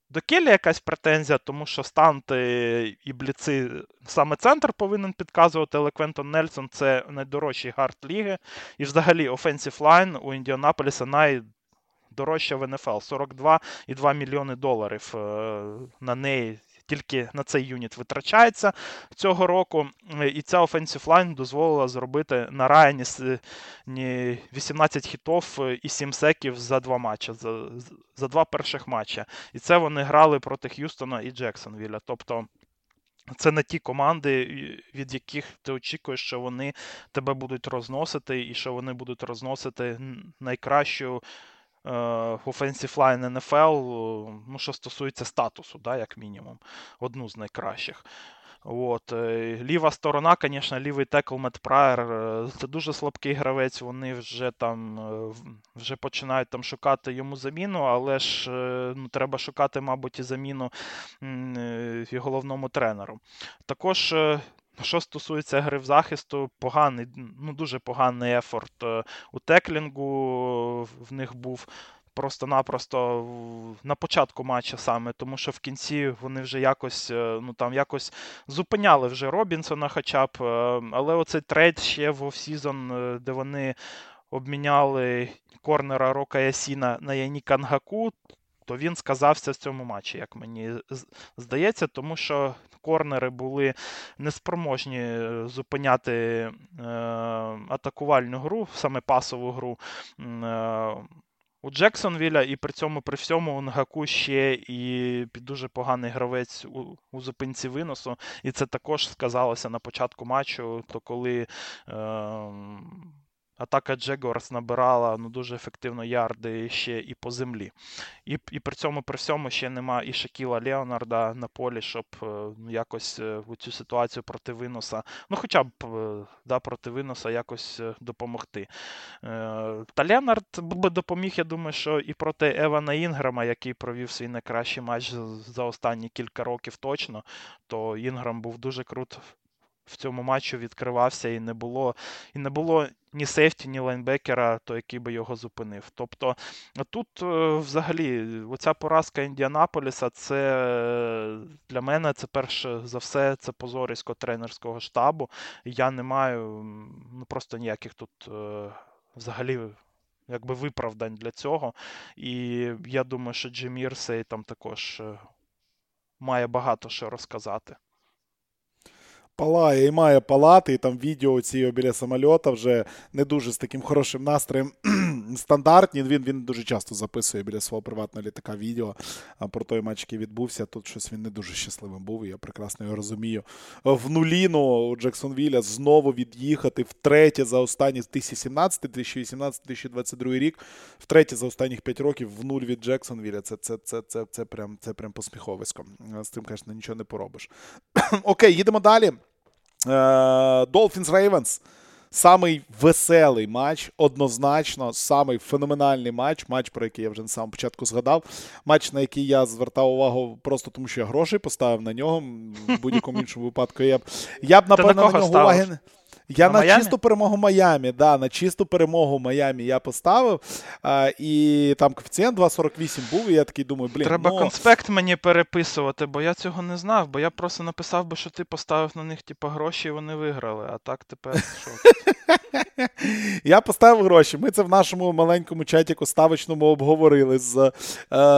до Келі якась претензія, тому що станти і бліци саме центр повинен підказувати, але Квентон Нельсон це найдорожчий гард ліги. І взагалі Offensive Line у Індіанаполіса найдорожча в НФЛ 42,2 мільйони доларів е, на неї. Тільки на цей юніт витрачається цього року. І ця Offensive Line дозволила зробити на Райані 18 хітов і 7 секів за два матчі, за за два перших матчі. І це вони грали проти Х'юстона і Джексонвіля. Тобто це не ті команди, від яких ти очікуєш, що вони тебе будуть розносити, і що вони будуть розносити найкращу е, offensive line NFL, ну, що стосується статусу, да, як мінімум, одну з найкращих. От. Ліва сторона, звісно, лівий текл Мет Прайер, це дуже слабкий гравець. Вони вже там вже починають там шукати йому заміну, але ж ну, треба шукати, мабуть, і заміну і головному тренеру. Також що стосується гри в захисту, поганий, ну дуже поганий ефорт е, у теклінгу в них був. Просто-напросто на початку матча саме, тому що в кінці вони вже якось е, ну там якось зупиняли вже Робінсона, хоча б. Е, але оцей trade ще в off-season, де вони обміняли корнера Рока Ясіна на Яніка Нгакуе, то він сказався в цьому матчі, як мені здається, тому що корнери були неспроможні е, зупиняти е, атакувальну гру, саме пасову гру. Е, у Джексонвіля, і при цьому при всьому у Нгакуе ще і дуже поганий гравець у, у зупинці виносу. І це також сказалося на початку матчу, то коли е, атака Джегорс набирала ну, дуже ефективно ярди ще і по землі. І і при цьому при всьому ще нема і Шакіла Леонарда на полі, щоб ну, якось е, у цю ситуацію проти виноса, ну хоча б е, да, проти виноса якось допомогти. Та Леонард би допоміг, я думаю, що і проти Евана Інграма, який провів свій найкращий матч за останні кілька років точно, то Інграм був дуже крут в цьому матчі відкривався, і не було і не було ні сейфті, ні лайнбекера, то який би його зупинив. Тобто тут е, взагалі оця поразка Індіанаполіса, це для мене це перше за все це позорисько тренерського штабу. Я не маю ну, просто ніяких тут е, взагалі. Якби виправдань для цього. І я думаю, що Джимір Сей там також е, має багато що розказати палає і має палати, і там відео ці біля самольота вже не дуже з таким хорошим настроєм *clears throat* стандартні. Він він дуже часто записує біля свого приватного літака відео про той матч, який відбувся. Тут щось він не дуже щасливим був, і я прекрасно його розумію. В нуліну Джексонвіля знову від'їхати втретє за останні 2017, 2018, 2022 рік, втретє за останніх 5 років в нуль від Джексонвіля. Це це, це, це, це, прям це прям посміховисько. З цим, звісно, нічого не поробиш. *clears throat* Окей, їдемо далі. Долфінс Рейвенс. Самий веселий матч, однозначно, самий феноменальний матч, матч, про який я вже на самому початку згадав. Матч, на який я звертав увагу просто тому, що я грошей поставив на нього. В будь-якому *laughs* іншому випадку я б я б напевно на, на нього уваги. Я на, на чисту перемогу Майами, да, на чисту перемогу Майами я поставив. А, І там коефіцієнт 2,48 був, і я такий думаю, блін. Треба ну... конспект мені переписувати, бо я цього не знав, бо я просто написав би, що ти поставив на них типу, гроші, і вони виграли. А так тепер що? Я поставив гроші. Ми це в нашому маленькому чатіку ставочному обговорили з е,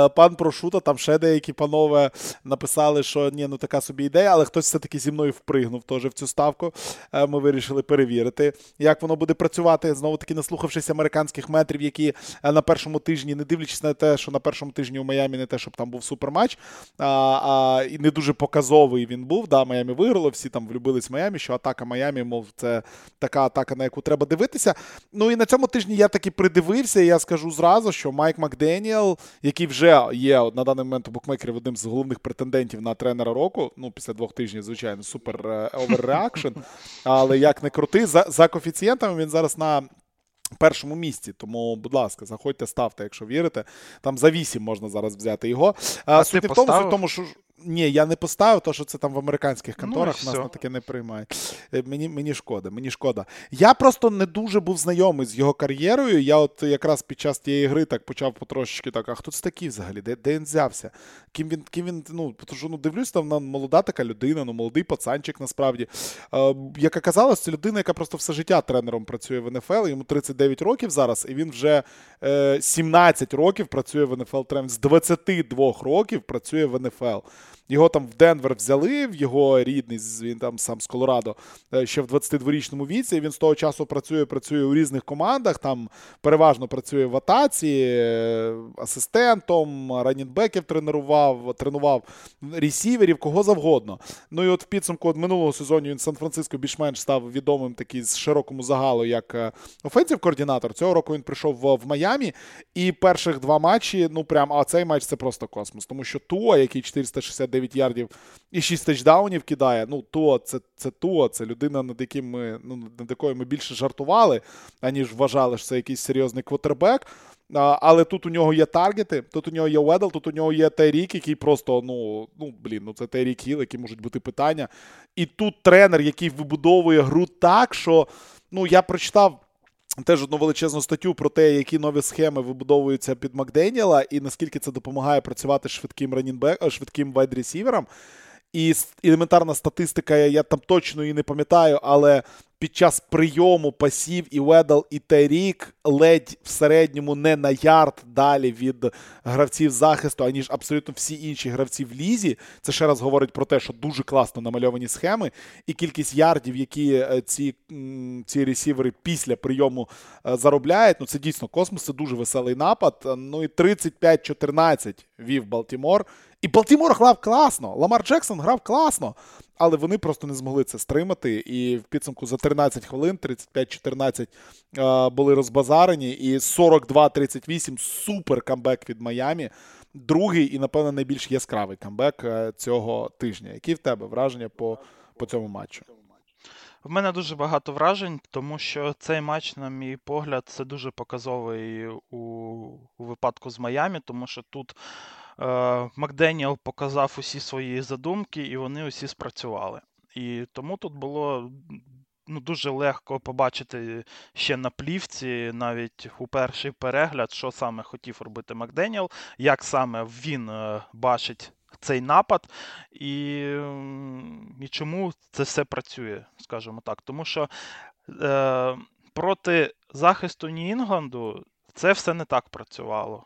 пан Прошута. Там ще деякі панове написали, що ні, ну така собі ідея, але хтось все-таки зі мною впригнув теж в цю ставку. Е, ми вирішили перевірити, як воно буде працювати. Знову таки, наслухавшись американських метрів, які е, на першому тижні, не дивлячись на те, що на першому тижні у Майамі не те, щоб там був суперматч, а, а, і не дуже показовий він був. Да, Майамі виграло, всі там влюбились в Майамі, що атака Майамі, мов, це така атака, на яку треба дивитися. Ну і на цьому тижні я таки придивився, і я скажу зразу, що Майк Макденіел, який вже є на даний момент у букмекерів одним з головних претендентів на тренера року, ну після двох тижнів, звичайно, супер overreaction. *laughs* Але як не крути, за, за коефіцієнтами він зараз на. Першому місці, тому, будь ласка, заходьте, ставте, якщо вірите. Там за 8 можна зараз взяти його. А Суть в тому, тому, що ні, я не поставив, то що це там в американських ну, конторах ну, нас на таке не приймають. Е, мені мені шкода, мені шкода. Я просто не дуже був знайомий з його кар'єрою. Я от якраз під час тієї гри так почав потрошечки так, а хто це такий взагалі? Де де він взявся? Ким він, ким він, ну, тому що ну, дивлюсь, там на молода така людина, ну молодий пацанчик насправді. Е, Як оказалось, це людина, яка просто все життя тренером працює в НФЛ. Йому 39 років зараз, і він вже е, 17 років працює в НФЛ тренером. З 22 років працює в НФЛ. Його там в Денвер взяли, в його рідний, він там сам з Колорадо, е, ще в 22-річному віці. Він з того часу працює, працює у різних командах. Там переважно працює в атаці, е, асистентом, ранінбеків тренував, тренував ресіверів, кого завгодно. Ну і от в підсумку от минулого сезону він Сан-Франциско більш-менш став відомим такий з широкому загалу як е, офенсів координатор. Цього року він прийшов в, в Майамі. І перших два матчі, ну прям, а цей матч це просто космос. Тому що Туа, який 469 99 ярдів і 6 тачдаунів кидає. Ну, то це це то, це людина, над яким ми ну, над якою ми більше жартували, аніж вважали, що це якийсь серйозний квотербек. Але тут у нього є таргети, тут у нього є Уедл, тут у нього є Тайрік, який просто, ну, ну блін, ну це Тайрік Хіл, які можуть бути питання. І тут тренер, який вибудовує гру так, що ну, я прочитав. Теж одну величезну статтю про те, які нові схеми вибудовуються під Макденіела, і наскільки це допомагає працювати швидким ранінбекам, швидким вайд-ресіверам. І елементарна статистика, я там точно її не пам'ятаю, але під час прийому пасів і Ведл, і Тайрік Гілл в середньому не на ярд далі від гравців захисту, аніж абсолютно всі інші гравці в лізі. Це ще раз говорить про те, що дуже класно намальовані схеми, і кількість ярдів, які е, ці ці ресівери після прийому е, заробляють. Ну це дійсно космос, це дуже веселий напад. Ну і 35-14 вів Балтімор. І Балтімор грав класно. Ламар Джексон грав класно, але вони просто не змогли це стримати. І в підсумку за 13 хвилин, 35-14 е, були розбазарені. І 42-38 супер камбек від Майамі. Другий і, напевно, найбільш яскравий камбек е, цього тижня. Які в тебе враження по, по цьому матчу? В мене дуже багато вражень, тому що цей матч, на мій погляд, це дуже показовий у, у випадку з Майамі, тому що тут Е, Макденіел показав усі свої задумки, і вони усі спрацювали. І тому тут було ну, дуже легко побачити ще на плівці, навіть у перший перегляд, що саме хотів робити Макденіел, як саме він е, бачить. Цей напад, і і чому це все працює, скажімо так. Тому що е, проти захисту Нью-Інгланду це все не так працювало.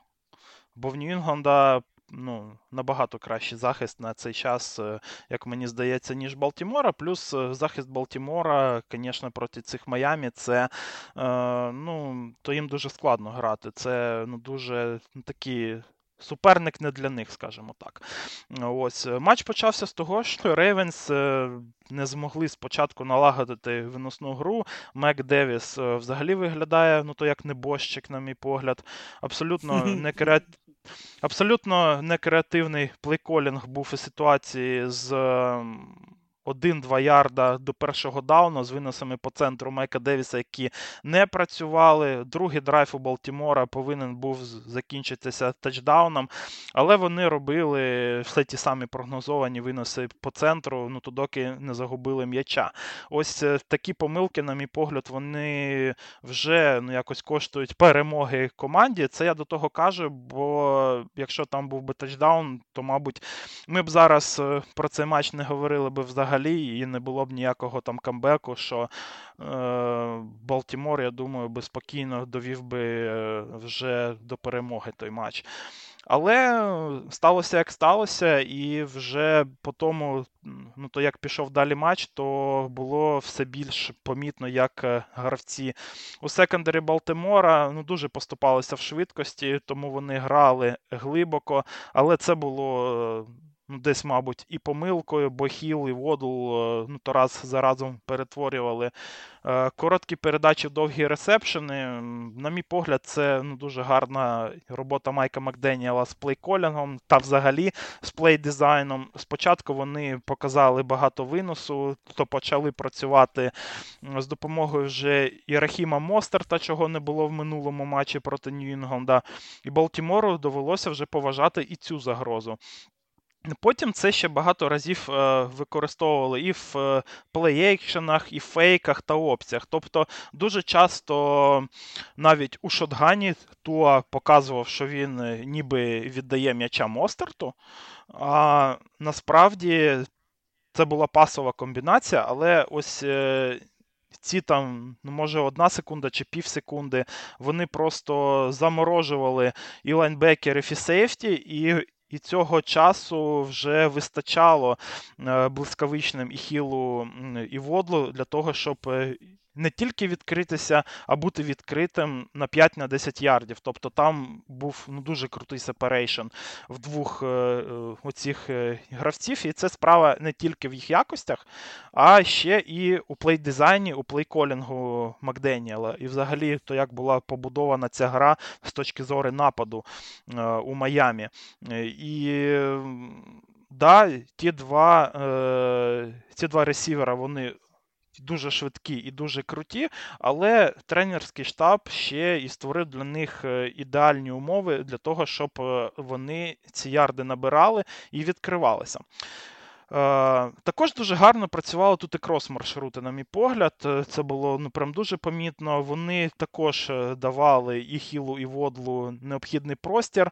Бо в Нью-Інгланда ну, набагато кращий захист на цей час, е, як мені здається, ніж Балтімора. Плюс е, захист Балтімора, звісно, проти цих Майамі, це е, ну, то їм дуже складно грати. Це ну, дуже такі. Суперник не для них, скажімо так. Ось Матч почався з того, що Рейвенс не змогли спочатку налагодити виносну гру. Мек Девіс взагалі виглядає ну, то як небожчик, на мій погляд. Абсолютно *laughs* не креативний. Абсолютно некреативний плейколінг був у ситуації з ем, 1-2 ярда до першого дауну з виносами по центру Майка Девіса, які не працювали. Другий драйв у Балтімора повинен був закінчитися тачдауном, але вони робили все ті самі прогнозовані виноси по центру, ну то доки не загубили м'яча. Ось е, такі помилки, на мій погляд, вони вже ну, якось коштують перемоги команді. Це я до того кажу, бо якщо там був би тачдаун, то, мабуть, ми б зараз е, про цей матч не говорили би взагалі взагалі, і не було б ніякого там камбеку, що е, Балтімор, я думаю, би спокійно довів би е, вже до перемоги той матч. Але сталося як сталося, і вже по тому, ну то як пішов далі матч, то було все більш помітно, як е, гравці у секондарі Балтимора ну, дуже поступалися в швидкості, тому вони грали глибоко, але це було ну, десь, мабуть, і помилкою, бо Хіл і Водл е, ну, то раз за разом перетворювали е, короткі передачі довгі ресепшени. На мій погляд, це ну, дуже гарна робота Майка Макденіела з плейколінгом та взагалі з плей-дизайном. Спочатку вони показали багато виносу, то почали працювати з допомогою вже Ірахіма Мостерта, чого не було в минулому матчі проти Нью-Інгланда. І Балтімору довелося вже поважати і цю загрозу. Потім це ще багато разів е, використовували і в е, плей-екшенах, і фейках та опціях. Тобто дуже часто навіть у шотгані Туа показував, що він е, ніби віддає м'яча Мостерту, а насправді це була пасова комбінація, але ось. Ці там, ну, може, одна секунда чи пів секунди, вони просто заморожували і лайнбекерів, і сейфті, і і цього часу вже вистачало е, блискавичним і Хілу і Водлу для того, щоб е, не тільки відкритися, а бути відкритим на 5 на 10 ярдів. Тобто там був ну, дуже крутий separation в двох е, е, оцих е, гравців. І це справа не тільки в їх якостях, а ще і у play-дизайні, у play-calling у Макденіела. І взагалі, то як була побудована ця гра з точки зору нападу у Майамі. І да, ті два е, ті два ресівера, вони дуже швидкі і дуже круті, але тренерський штаб ще і створив для них е, ідеальні умови для того, щоб е, вони ці ярди набирали і відкривалися. Е, також дуже гарно працювали тут і крос-маршрути, на мій погляд. Е, це було ну, прям дуже помітно. Вони також е, давали і хілу, і водлу необхідний простір.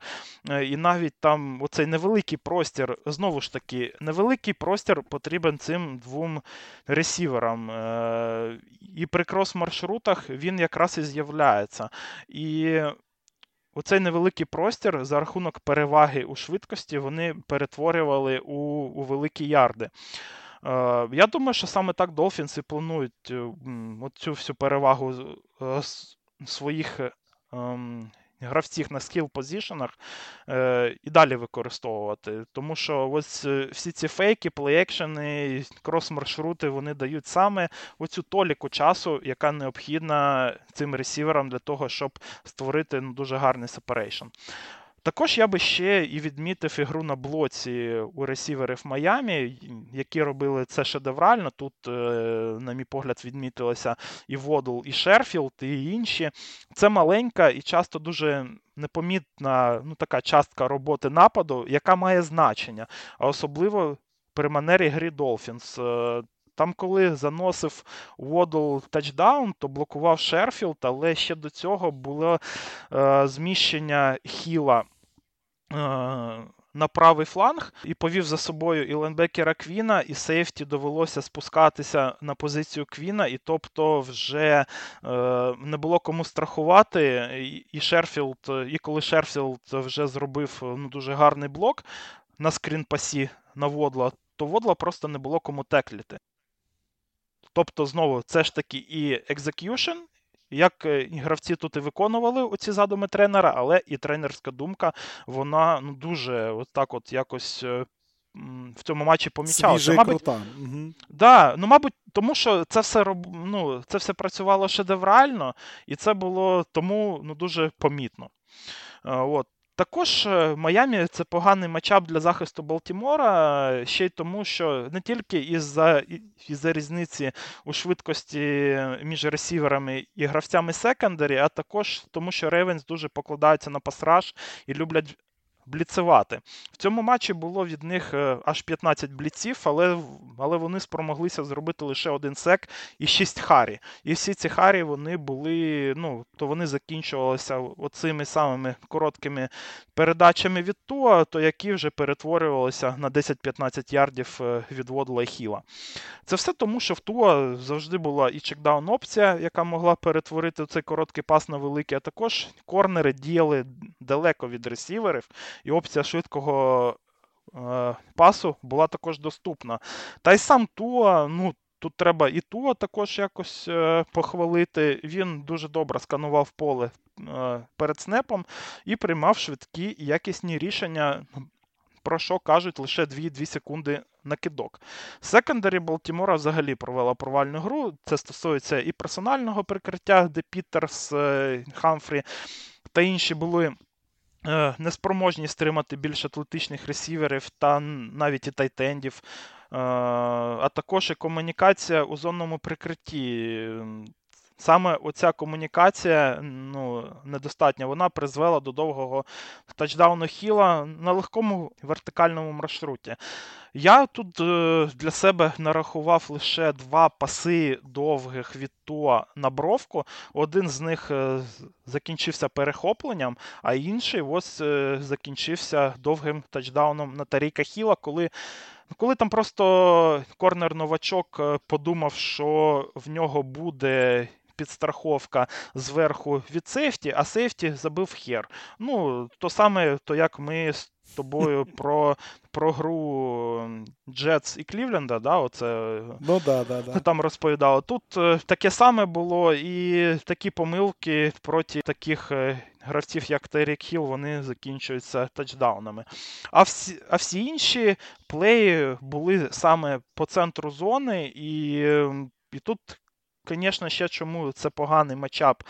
І навіть там оцей невеликий простір, знову ж таки, невеликий простір потрібен цим двом ресіверам. І при крос-маршрутах він якраз і з'являється. І Оцей невеликий простір за рахунок переваги у швидкості вони перетворювали у у великі ярди. Е, Я думаю, що саме так Долфінси планують е, цю всю перевагу е, своїх ем, гравців на skill position ах е, і далі використовувати. Тому що ось е, всі ці фейки, play-action и, крос-маршрути вони дають саме оцю толіку часу, яка необхідна цим ресіверам для того, щоб створити ну, дуже гарний separation. Також я би ще і відмітив ігру на блоці у ресіверів Майамі, які робили це шедеврально. Тут, е, на мій погляд, відмітилося і Водл, і Шерфілд, і інші. Це маленька і часто дуже непомітна ну, така частка роботи нападу, яка має значення, а особливо при манері грі Долфінс. Там, коли заносив Водл тачдаун, то блокував Шерфілд, але ще до цього було е, зміщення Хіла Е, на правий фланг і повів за собою і лайнбекера Квіна, і сейфті довелося спускатися на позицію Квіна, і тобто вже е, не було кому страхувати. І Шерфілд, і коли Шерфілд вже зробив ну, дуже гарний блок на скрінпасі на Водла, то Водла просто не було кому текліти. Тобто, знову, це ж таки і execution, як е, гравці тут і виконували оці задуми тренера, але і тренерська думка, вона ну, дуже от так от якось. Е, в цьому матчі помічалося. Мабуть, крута. Угу. Да, ну, мабуть, тому що це все ну, це все працювало шедеврально, і це було тому ну, дуже помітно. Е, от. Також е, Майамі це поганий matchup для захисту Балтімора, ще й тому, що не тільки із-за із різниці у швидкості між ресіверами і гравцями secondary, а також тому, що Рейвенс дуже покладаються на pass rush і люблять бліцевати. В цьому матчі було від них е, аж 15 бліців, але але вони спромоглися зробити лише один сек і 6 харі. І всі ці харі вони були, ну, то вони закінчувалися оцими самими короткими передачами від Туа, то які вже перетворювалися на 10-15 ярдів е, від Водла і Хіла. Це все тому, що в Туа завжди була і чекдаун опція, яка могла перетворити цей короткий пас на великий, а також корнери діяли далеко від ресіверів і опція швидкого е, пасу була також доступна. Та й сам Туа, ну. Тут треба і Туа також якось е, похвалити. Він дуже добре сканував поле е, перед снепом і приймав швидкі і якісні рішення, про що кажуть лише 2-2 секунди на кидок. Секондарі Балтімора взагалі провела провальну гру. Це стосується і персонального прикриття, де Пітерс, е, Хамфрі та інші були неспроможні стримати більш атлетичних ресіверів та навіть і тайтендів, е, а також і комунікація у зонному прикритті. Саме оця комунікація ну, недостатня, вона призвела до довгого тачдауну Хіла на легкому вертикальному маршруті. Я тут е, для себе нарахував лише два паси довгих від Туа на бровку. Один з них е, закінчився перехопленням, а інший ось е, закінчився довгим тачдауном на Таріка Хіла, коли. Коли там просто корнер-новачок подумав, що в нього буде підстраховка зверху від сейфті, а сейфті забив хер. Ну, то саме, то як ми з тобою *laughs* про про гру Джетс і Клівленда, да, оце ну, да, да, да. там розповідали. Тут е, таке саме було, і такі помилки проти таких е, гравців, як Терік Хіл, вони закінчуються тачдаунами. А всі а всі інші плеї були саме по центру зони, і, і тут звісно, ще чому це поганий матчап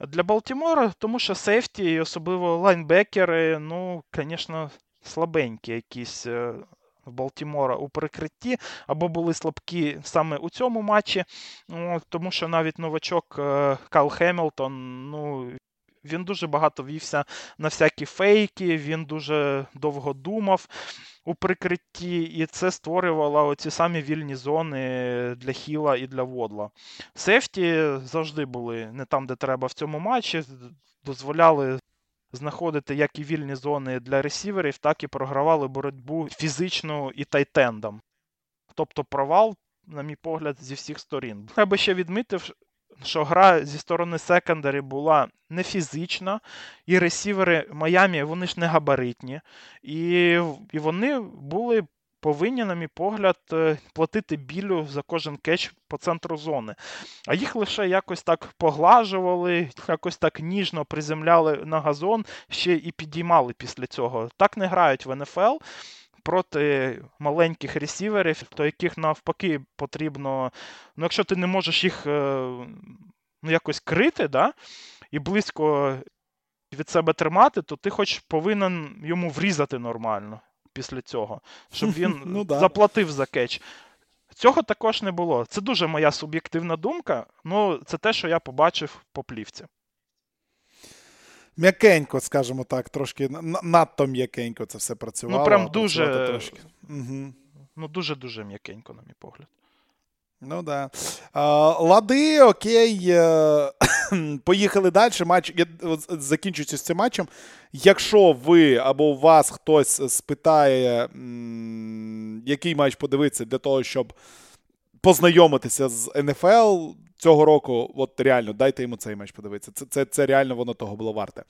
для Балтімора, тому що сейфті, і особливо лайнбекери, ну, звісно, слабенькі якісь. Е, Балтімора у прикритті, або були слабкі саме у цьому матчі, тому що навіть новачок е, Кал Хемілтон, ну. Він дуже багато вівся на всякі фейки, він дуже довго думав у прикритті, і це створювало оці самі вільні зони для Хіла і для Водла. Сефті завжди були не там, де треба в цьому матчі, дозволяли знаходити як і вільні зони для ресіверів, так і програвали боротьбу фізичну і тайтендам. Тобто провал, на мій погляд, зі всіх сторін. Би ще відмітив, що гра зі сторони секондарі була не фізична, і ресівери Майамі вони ж не габаритні, і, і вони були. Повинні, на мій погляд, е, платити білю за кожен кетч по центру зони. А їх лише якось так поглажували, якось так ніжно приземляли на газон, ще і підіймали після цього. Так не грають в НФЛ проти маленьких ресіверів, то яких навпаки потрібно. Ну, якщо ти не можеш їх е, ну, якось крити, да, і близько від себе тримати, то ти хоч повинен йому врізати нормально після цього, щоб він *laughs* ну, да. заплатив за кетч. Цього також не було. Це дуже моя суб'єктивна думка, ну це те, що я побачив по плівці м'якенько, скажімо так, трошки надто м'якенько це все працювало. Ну, прям дуже трошки. Угу. Ну, дуже-дуже м'якенько, на мій погляд. Ну да. Лади, окей. Е, *coughs* поїхали далі. Матч закінчується з цим матчем. Якщо ви або у вас хтось спитає, який матч подивитися для того, щоб познайомитися з НФЛ, цього року, от реально, дайте йому цей матч подивитися. Це це, це реально воно того було варте.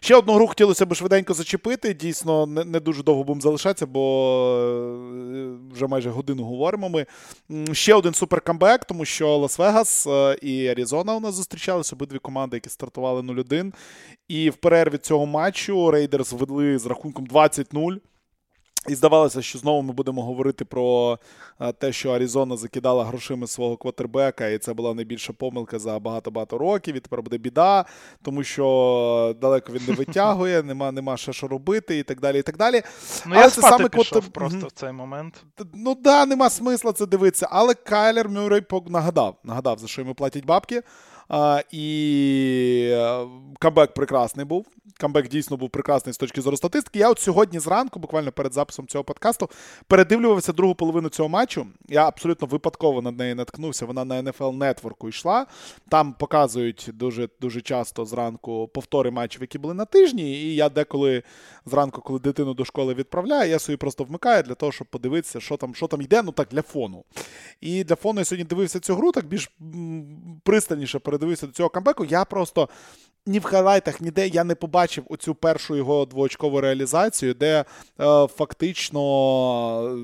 Ще одну гру хотілося б швиденько зачепити. Дійсно, не не дуже довго будемо залишатися, бо е, вже майже годину говоримо ми. Ще один суперкамбек, тому що Лас-Вегас е, і Аризона у нас зустрічалися, обидві команди, які стартували 0-1. І в перерві цього матчу Рейдерс ведли з рахунком 20-0. І здавалося, що знову ми будемо говорити про е, те, що Аризона закидала грошима свого квотербека, і це була найбільша помилка за багато-багато років. І тепер буде біда, тому що далеко він не витягує, *laughs* нема нема ще що робити, і так далі. і так далі. Ну, Але я це саме пішов квотер... просто в цей момент. Ну да, нема смисла це дивитися. Але Кайлер Мюррей нагадав, нагадав, за що йому платять бабки. І е, камбек прекрасний був камбек дійсно був прекрасний з точки зору статистики. Я от сьогодні зранку, буквально перед записом цього подкасту, передивлювався другу половину цього матчу. Я абсолютно випадково над нею наткнувся. Вона на NFL Network йшла. Там показують дуже дуже часто зранку повтори матчів, які були на тижні. І я деколи зранку, коли дитину до школи відправляю, я собі просто вмикаю для того, щоб подивитися, що там що там йде. Ну так для фону. І для фону я сьогодні дивився цю гру, так більш пристальніше передивився до цього камбеку. Я просто ні в хайлайтах, ніде я не побачив оцю першу його двоочкову реалізацію, де е, фактично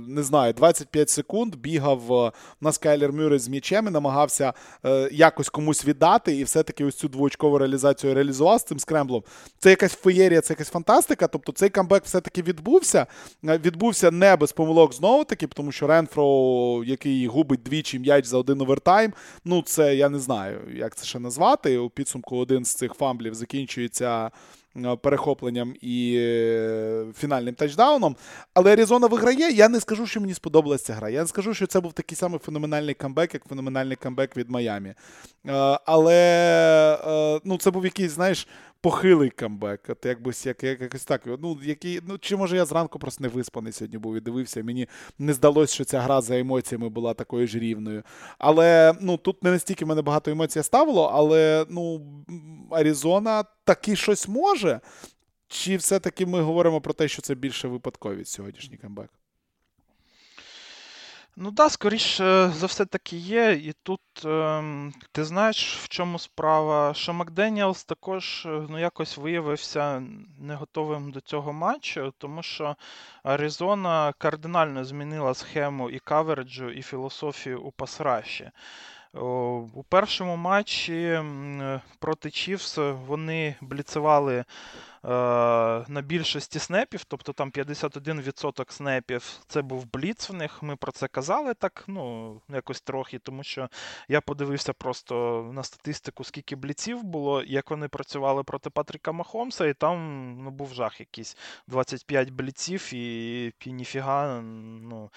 не знаю, 25 секунд бігав е, Кайлер Мюррей з м'ячем і намагався е, якось комусь віддати, і все-таки ось цю двоочкову реалізацію реалізував з цим scramble ом. Це якась феєрія, це якась фантастика. Тобто цей камбек все-таки відбувся. Е, відбувся не без помилок знову таки, тому що Ренфро, який губить двічі м'яч за один овертайм, ну це я не знаю, як це ще назвати. У підсумку один з цих фамблів закінчується е, перехопленням і е, фінальним тачдауном. Але Аризона виграє. Я не скажу, що мені сподобалася ця гра. Я не скажу, що це був такий самий феноменальний камбек, як феноменальний камбек від Майамі. Е, але ну, це був якийсь, знаєш, похилий камбек. От якось як, як, якось так. Ну, який, ну, Чи може я зранку просто не виспаний сьогодні був і дивився. Мені не здалося, що ця гра за емоціями була такою ж рівною. Але ну, тут не настільки мене багато емоцій ставило, але ну, Аризона таки щось може. Чи все-таки ми говоримо про те, що це більше випадковість сьогоднішній камбек? Ну так, да, скоріше за все таки є. І тут е, ти знаєш, в чому справа, що Макденіелс також е, ну, якось виявився не готовим до цього матчу, тому що Аризона кардинально змінила схему і каверджу, і філософію у пасраші. У першому матчі проти Чівс вони бліцевали на більшості снепів, тобто там 51% снепів це був бліц в них. Ми про це казали так, ну, якось трохи, тому що я подивився просто на статистику, скільки бліців було, як вони працювали проти Патріка Махомса, і там ну, був жах якийсь 25 бліців, і, і ніфіга, ну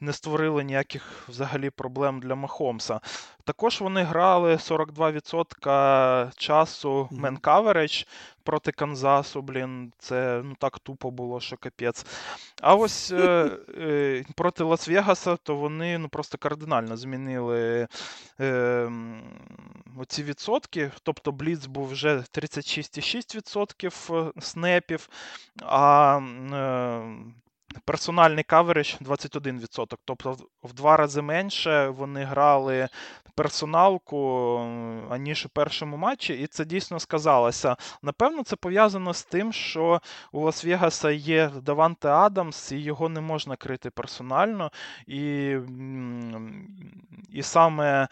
не створили ніяких взагалі проблем для Махомса. Також вони грали 42% часу мен coverage проти Канзасу. Блін, це ну так тупо було, що капець. А ось е, *laughs* е, проти Лас-Вегаса, то вони ну просто кардинально змінили е, оці відсотки. Тобто Бліц був вже 36,6% е, снепів, а е, Персональний каверидж 21%. Тобто в два рази менше вони грали персоналку, аніж у першому матчі, і це дійсно сказалося. Напевно, це пов'язано з тим, що у Лас-Вегаса є Даванте Адамс, і його не можна крити персонально. І, І саме.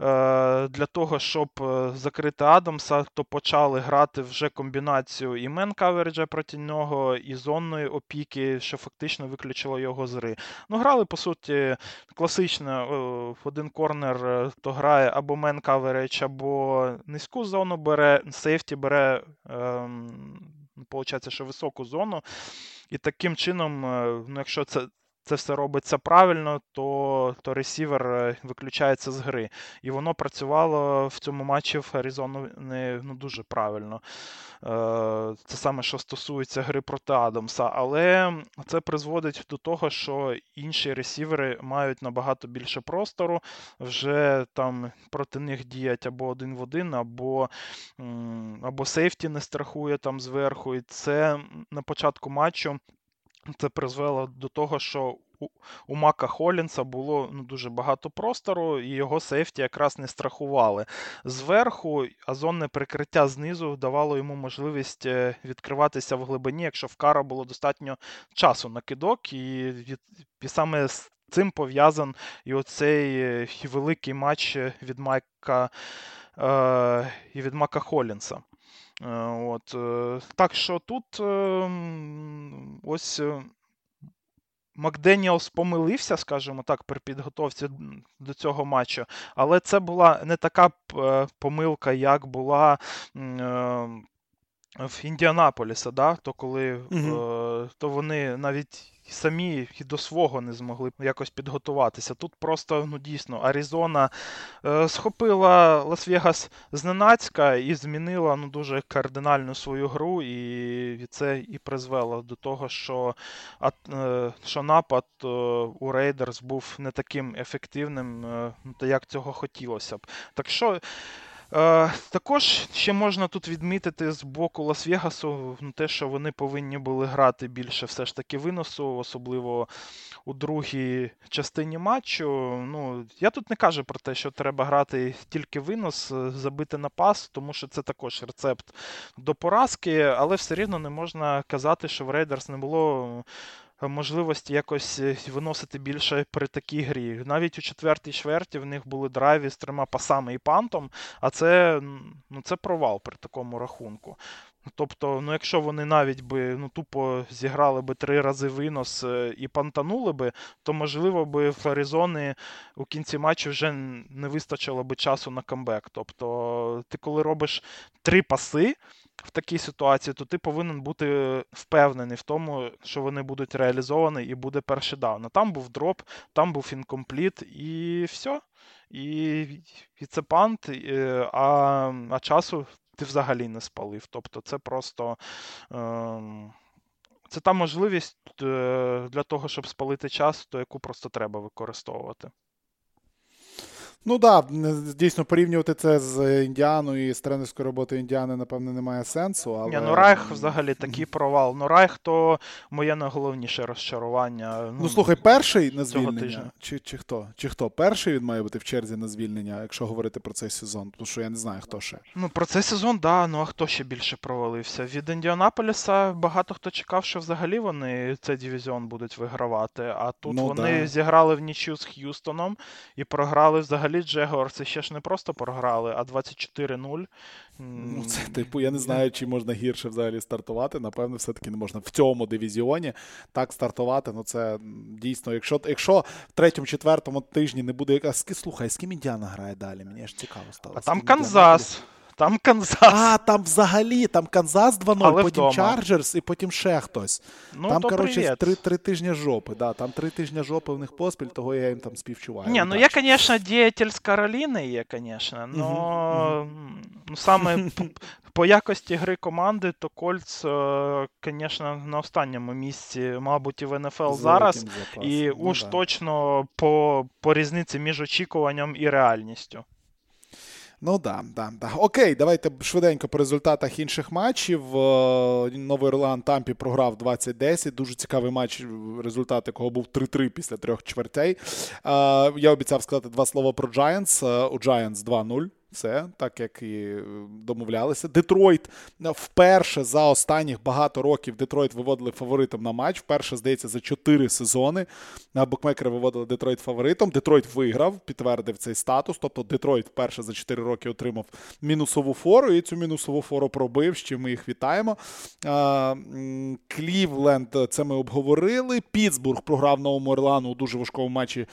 Е, для того, щоб е, закрити Адамса, то почали грати вже комбінацію і мен каверджа проти нього, і зонної опіки, що фактично виключило його з гри. Ну, грали, по суті, класично в один корнер е, то грає або мен кавередж, або низьку зону бере, сейфті бере. Ем, Получається, що високу зону. І таким чином, ну, якщо це це все робиться правильно, то то ресівер е, виключається з гри. І воно працювало в цьому матчі в Аризону не ну, дуже правильно. Е, це саме, що стосується гри проти Адамса. Але це призводить до того, що інші ресівери мають набагато більше простору, вже там проти них діять або один в один, або або сейфті не страхує там зверху. І це на початку матчу. Це призвело до того, що у, Мака Холінса було ну, дуже багато простору, і його сейфті якраз не страхували. Зверху, азонне прикриття знизу давало йому можливість е, відкриватися в глибині, якщо в Кара було достатньо часу на кидок, і, і саме з цим пов'язан і оцей е, великий матч від Майка е, і від Мака Холінса. Е, от. Е, так що тут ем, ось е, Макденіелс помилився, скажімо так, при підготовці до цього матчу, але це була не така помилка, як була ем, в Індіанаполіса, да? то коли угу. то вони навіть самі і до свого не змогли якось підготуватися. Тут просто ну дійсно Аризона е, схопила Лас-Вегас зненацька і змінила ну дуже кардинально свою гру, і це і призвело до того, що а, е, що напад е, у Рейдерс був не таким ефективним, е, як цього хотілося б. Так що. Е, також ще можна тут відмітити з боку Лас-Вегасу ну, те, що вони повинні були грати більше все ж таки виносу, особливо у другій частині матчу. Ну, Я тут не кажу про те, що треба грати тільки винос, е, забити на пас, тому що це також рецепт до поразки, але все рівно не можна казати, що в Рейдерс не було можливості якось е, виносити більше при такій грі. Навіть у четвертій чверті в них були драйві з трьома пасами і пантом, а це ну, це провал при такому рахунку. Тобто, ну якщо вони навіть би ну, тупо зіграли би три рази винос е, і пантанули би, то можливо би в Аризони у кінці матчу вже не вистачило би часу на камбек. Тобто, ти коли робиш три паси в такій ситуації, то ти повинен бути впевнений в тому, що вони будуть реалізовані і буде перший даун. А Там був дроп, там був інкомпліт, і все. І і це пант, а, а часу ти взагалі не спалив. Тобто це просто. Е, це та можливість е, для того, щоб спалити час, то яку просто треба використовувати. Ну так, да, дійсно порівнювати це з Індіаною і з тренерською роботою Індіани, напевне, немає сенсу. Але... Ні, ну Райх взагалі такий провал. Ну Райх то моє найголовніше розчарування. Ну, ну слухай, перший на звільнення. Чи чи хто? Чи хто? Перший він має бути в черзі на звільнення, якщо говорити про цей сезон, тому що я не знаю, хто ще. Ну, про цей сезон, да, ну а хто ще більше провалився? Від Індіанаполіса багато хто чекав, що взагалі вони цей дивізіон будуть вигравати. А тут ну, вони да. зіграли в нічю з Х'юстоном і програли взагалі взагалі Джегорси ще ж не просто програли, а 24-0. Ну, це, типу, я не знаю, чи можна гірше взагалі стартувати. Напевно, все-таки не можна в цьому дивізіоні так стартувати. Ну, це дійсно, якщо якщо в третьому-четвертому тижні не буде якась. Слухай, з ким Індіана грає далі? Мені ж цікаво стало. А там Канзас. Там Канзас. А, там взагалі, там Канзас 2-0, потім Чарджерс і потім ще хтось. Ну, там, коротше, три три тижні жопи. Да, Там три тижні жопи в них поспіль, того я їм там співчуваю. Ні, ну я, звісно, діятель з Кароліни є, звісно, но ну, саме *laughs* по якості гри команди, то Кольц, звісно, на останньому місці, мабуть, і в НФЛ зараз. І ну, уж да. точно по, по різниці між очікуванням і реальністю. Ну да, да, да. Окей, давайте швиденько по результатах інших матчів. Е, Новий Орлеан Тампі програв 20-10. Дуже цікавий матч, результат якого був 3-3 після трьох чвертей. Е, я обіцяв сказати два слова про Giants. Е, у Giants 2-0. Все, так як і е, домовлялися. Детройт е, вперше за останніх багато років Детройт виводили фаворитом на матч. Вперше, здається, за чотири сезони букмекери виводили Детройт фаворитом. Детройт виграв, підтвердив цей статус. Тобто Детройт вперше за 4 роки отримав мінусову фору, і цю мінусову фору пробив. чим ми їх вітаємо. Клівленд, це ми обговорили. Пітсбург програв Новому Орлану у дуже важкому матчі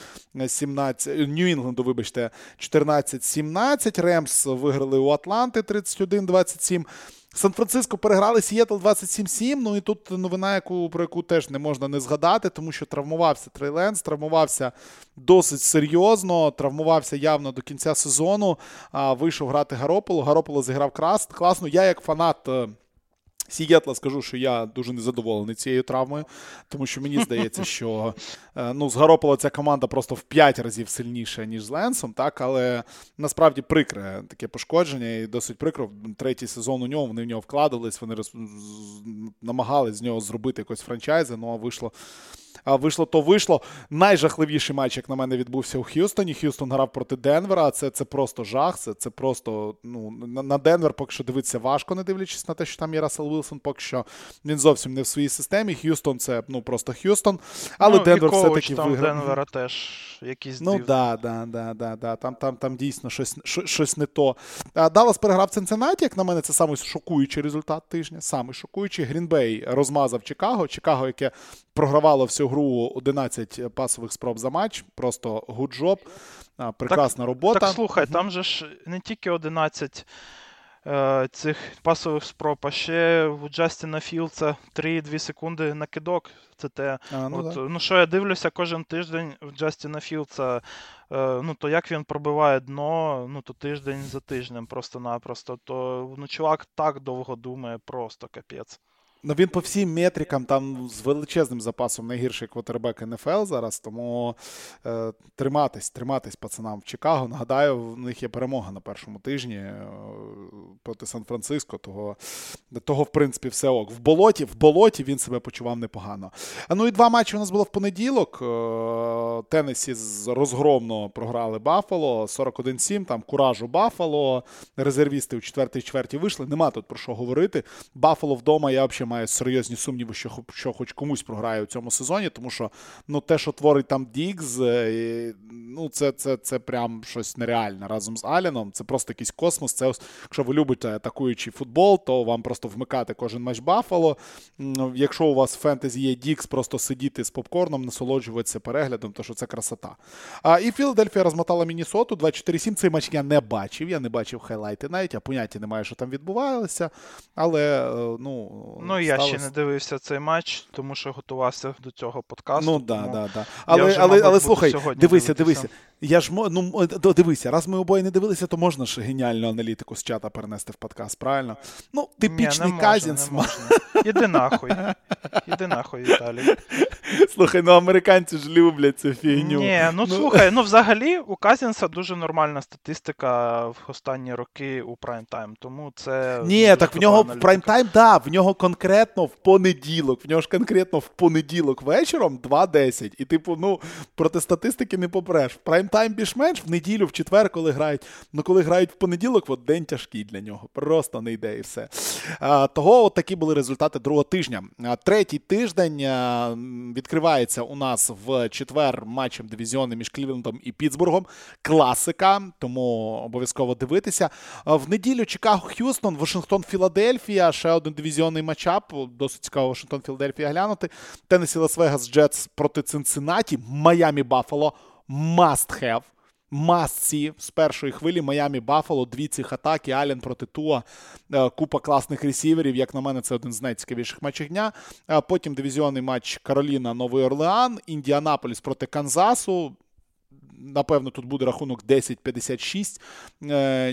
17 Нью-Інгланду, вибачте, 14-17. Ремс виграли у Атланти 31-27. Сан-Франциско переграли Сієтл 27-7. Ну і тут новина, яку, про яку теж не можна не згадати, тому що травмувався Трейленс, травмувався досить серйозно, травмувався явно до кінця сезону. А, Вийшов грати Гарополо. Гарополо зіграв класно. Я, як фанат. Сієтла скажу, що я дуже незадоволений цією травмою, тому що мені здається, що е, ну, з ця команда просто в 5 разів сильніша, ніж з Ленсом, так, але насправді прикре таке пошкодження, і досить прикро. Третій сезон у нього вони в нього вкладались, вони роз... намагались з нього зробити якось франчайзи, ну а вийшло вийшло, то вийшло. Найжахливіший матч, як на мене, відбувся у Х'юстоні. Х'юстон грав проти Денвера. Це це просто жах. Це це просто ну, на, Денвер поки що дивитися важко, не дивлячись на те, що там є Рассел Вілсон, поки що він зовсім не в своїй системі. Х'юстон це ну просто Х'юстон. Але ну, Денвер все-таки виграв. Денвера теж якісь Ну да, да, да, да, да. Там там, там дійсно щось щось не то. Даллас переграв Цинциннаті, як на мене, це самий шокуючий результат тижня. Самий шокуючий. Грінбей розмазав Чикаго. Чикаго, яке програвало всю гру 11 пасових спроб за матч. Просто good job. Прекрасна так, робота. Так, слухай, там же ж не тільки 11 е, цих пасових спроб, а ще у Джастіна Філдса 3-2 секунди на кидок. Це те. А, ну, От, да. ну що я дивлюся кожен тиждень в Джастіна Філдса, е, ну то як він пробиває дно, ну то тиждень за тижнем просто-напросто. То ну, чувак так довго думає, просто капець. Ну, він по всім метрикам там з величезним запасом найгірший квотербек НФЛ зараз. Тому е, триматись, триматись пацанам в Чикаго. Нагадаю, в них є перемога на першому тижні е, проти Сан-Франциско. Того, того, в принципі, все ок. В болоті в болоті він себе почував непогано. А ну і два матчі у нас було в понеділок. Е, Теннесі розгромно програли Баффало 41-7. Там куражу Баффало. Резервісти у четвертій чверті вийшли. Нема тут про що говорити. Баффало вдома я взагалі маю серйозні сумніви, що що хоч комусь програє у цьому сезоні, тому що ну, те, що творить там Дікс, е, ну, це це, це прям щось нереальне разом з Аліном. Це просто якийсь космос. Це Якщо ви любите атакуючий футбол, то вам просто вмикати кожен матч Баффало. Якщо у вас в фентезі є Дікс, просто сидіти з попкорном, насолоджуватися переглядом, то що це красота. А, І Філадельфія розмотала Мінісоту 24-7. Цей матч я не бачив. Я не бачив хайлайти навіть, я поняття не маю, що там відбувалося. Але е, ну. Ну, Ну, я сталося... ще не дивився цей матч, тому що готувався до цього подкасту. Ну, да, да, да. Але, вже, але, але слухай, дивися, дивися. Я ж ну дивися, раз ми обоє не дивилися, то можна ж геніальну аналітику з чата перенести в подкаст, правильно? Ну, типічний Казінс. Іди нахуй. Іди нахуй, Віталій. *laughs* Слухай, ну американці ж люблять цю фігню. Ні, ну, ну слухай, ну взагалі у Казінса дуже нормальна статистика в останні роки у прайм-тайм, тому це. Ні, так в нього в прайм-тайм, да, в нього конкретно в понеділок, в нього ж конкретно в понеділок вечором 2-10. І, типу, ну, проти статистики не попреш. В прайм-тайм більш-менш в неділю, в четвер, коли грають. Ну, коли грають в понеділок, от день тяжкий для нього. Просто не йде і все. А, Того от такі були результати другого тижня. А, третій тиждень е, відкривається у нас в четвер матчем дивізіони між Клівлендом і Пітсбургом. Класика, тому обов'язково дивитися. В неділю Чикаго Х'юстон, Вашингтон, Філадельфія. Ще один дивізіонний матчап. Досить цікаво Вашингтон, Філадельфія глянути. Теннесі Лас-Вегас Джетс проти Цинциннаті. Майамі Баффало. Must have. Must see з першої хвилі Майамі Баффало, дві цих атаки, Ален проти Туа, е, купа класних ресіверів. Як на мене, це один з найцікавіших матчів дня. Потім дивізіонний матч Кароліна Новий Орлеан, Індіанаполіс проти Канзасу. Напевно, тут буде рахунок 10-56.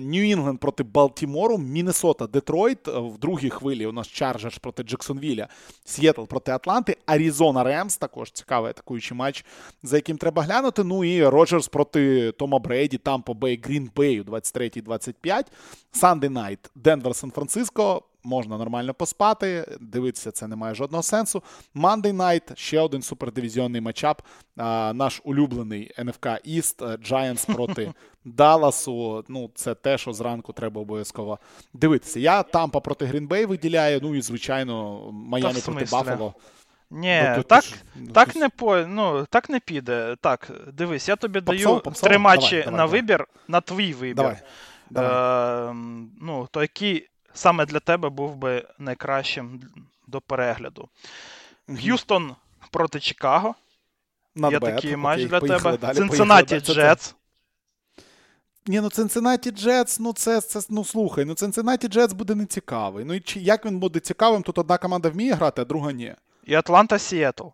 Нью-Інгланд проти Балтімору, Міннесота, Детройт. В другій хвилі у нас Чарджерс проти Джексонвілля, Сієтл проти Атланти, Аризона Ремс. Також цікавий атакуючий матч, за яким треба глянути. Ну і Роджерс проти Тома Брейді, Тампа Бей, Грін Бей у 23-25. Sunday Night, Денвер, Сан-Франциско можна нормально поспати. Дивитися, це не має жодного сенсу. Monday Night, ще один супердивізіонний matchup. Наш улюблений НФК Іст, Giants *laughs* проти Далласу. Ну, це те, що зранку треба обов'язково дивитися. Я Тампа проти Грінбей виділяю. Ну і, звичайно, Майами проти Баффало. Ні, ну, так ну, так, ти... не по, ну, так не піде. Так, дивись, я тобі попсов, даю попсов? три матчі давай, на давай, вибір, на твій вибір. Давай. Давай. Е, ну, то який саме для тебе був би найкращим до перегляду. Г'юстон проти Чикаго. Not Є bad. такий матч Окей, для тебе. Цинциннаті Джетс. Ні, ну Цинциннаті Джетс, ну це, це ну слухай, ну Цинциннаті Джетс буде нецікавий. Ну і чи, як він буде цікавим, тут одна команда вміє грати, а друга ні. І Атланта Сіетл.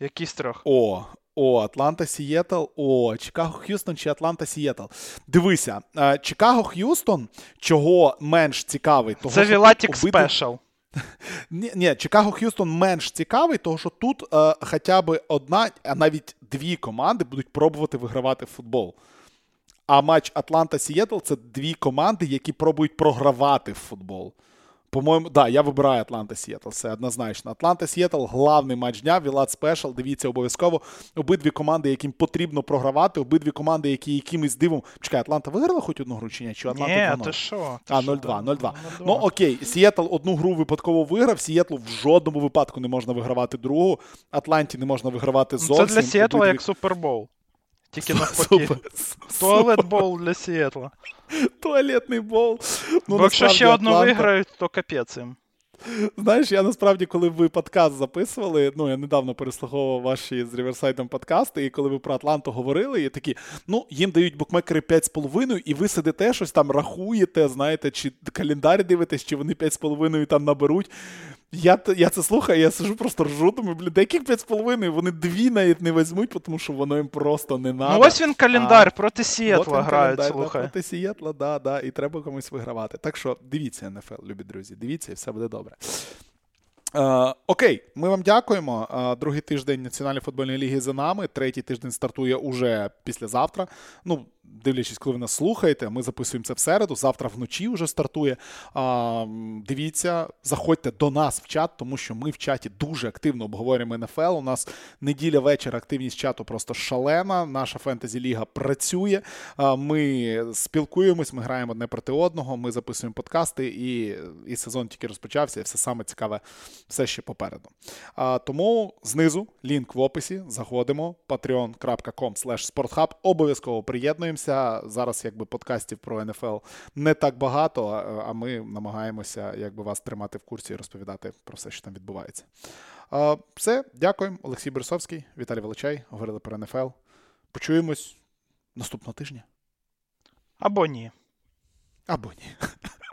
Які з трьох? О, о, Атланта Сієтл. О, Чикаго Х'юстон чи Атланта Сієтл. Дивися, е, Чикаго Х'юстон, чого менш цікавий, того Це Вілатік special. *laughs* Ні, ні, Чикаго Х'юстон менш цікавий, тому що тут е, хоча б одна, а навіть дві команди будуть пробувати вигравати футбол. А матч Атланта Сієтл це дві команди, які пробують програвати в футбол. По-моєму, да, я вибираю Атланта Сіетл. Це однозначно. Атланта Сіетл главний матч дня. Вілат special. Дивіться обов'язково. Обидві команди, яким потрібно програвати, обидві команди, які якимось дивом. Чекай, Атланта виграла хоч одну гру чи ні? Чи Атланта Ні, ти що? А, 0-2, 0-2. Ну окей, Сіетл одну гру випадково виграв. Сіетлу в жодному випадку не можна вигравати другу. Атланті не можна вигравати зовсім. Це для Сіетла обидві... як Супербол. Тільки навпаки. *laughs* Туалет бол для Сіетла. Туалетний бол. Ну, Бо якщо ще одну виграють, то капець їм. Знаєш, я насправді, коли ви подкаст записували, ну я недавно переслуховував ваші з Ріверсайдом подкасти, і коли ви про Атланту говорили, і такі, ну, їм дають букмекери 5,5, і ви сидите щось там рахуєте, знаєте, чи календар дивитесь, чи вони 5,5 там наберуть. Я я це слухаю, я сижу просто ржу, думаю, блін, деяких 5,5, вони дві навіть не візьмуть, тому що воно їм просто не надо. Ну ось він календар а, проти Сієтла грають, слухай. Да, проти Сієтла, да, да, і треба комусь вигравати. Так що дивіться, НФЛ, любі друзі, дивіться, і все буде добре. Е, окей, ми вам дякуємо. Е, другий тиждень Національної футбольної ліги за нами. Третій тиждень стартує уже післязавтра. Ну, дивлячись, коли ви нас слухаєте, ми записуємо це в середу. Завтра вночі вже стартує. Е, дивіться, заходьте до нас в чат, тому що ми в чаті дуже активно обговорюємо НФЛ. У нас неділя вечір, активність чату просто шалена. Наша фентезі-ліга працює. Е, ми спілкуємось, ми граємо одне проти одного. Ми записуємо подкасти, і, і сезон тільки розпочався. І все саме цікаве все ще попереду. А, Тому знизу лінк в описі. Заходимо. patreon.com sporthub. Обов'язково приєднуємося. Зараз якби подкастів про НФЛ не так багато, а ми намагаємося якби вас тримати в курсі і розповідати про все, що там відбувається. Все, дякуємо. Олексій Борисовський, Віталій Величай. Говорили про НФЛ. Почуємось наступного тижня. Або ні. Або ні. *laughs*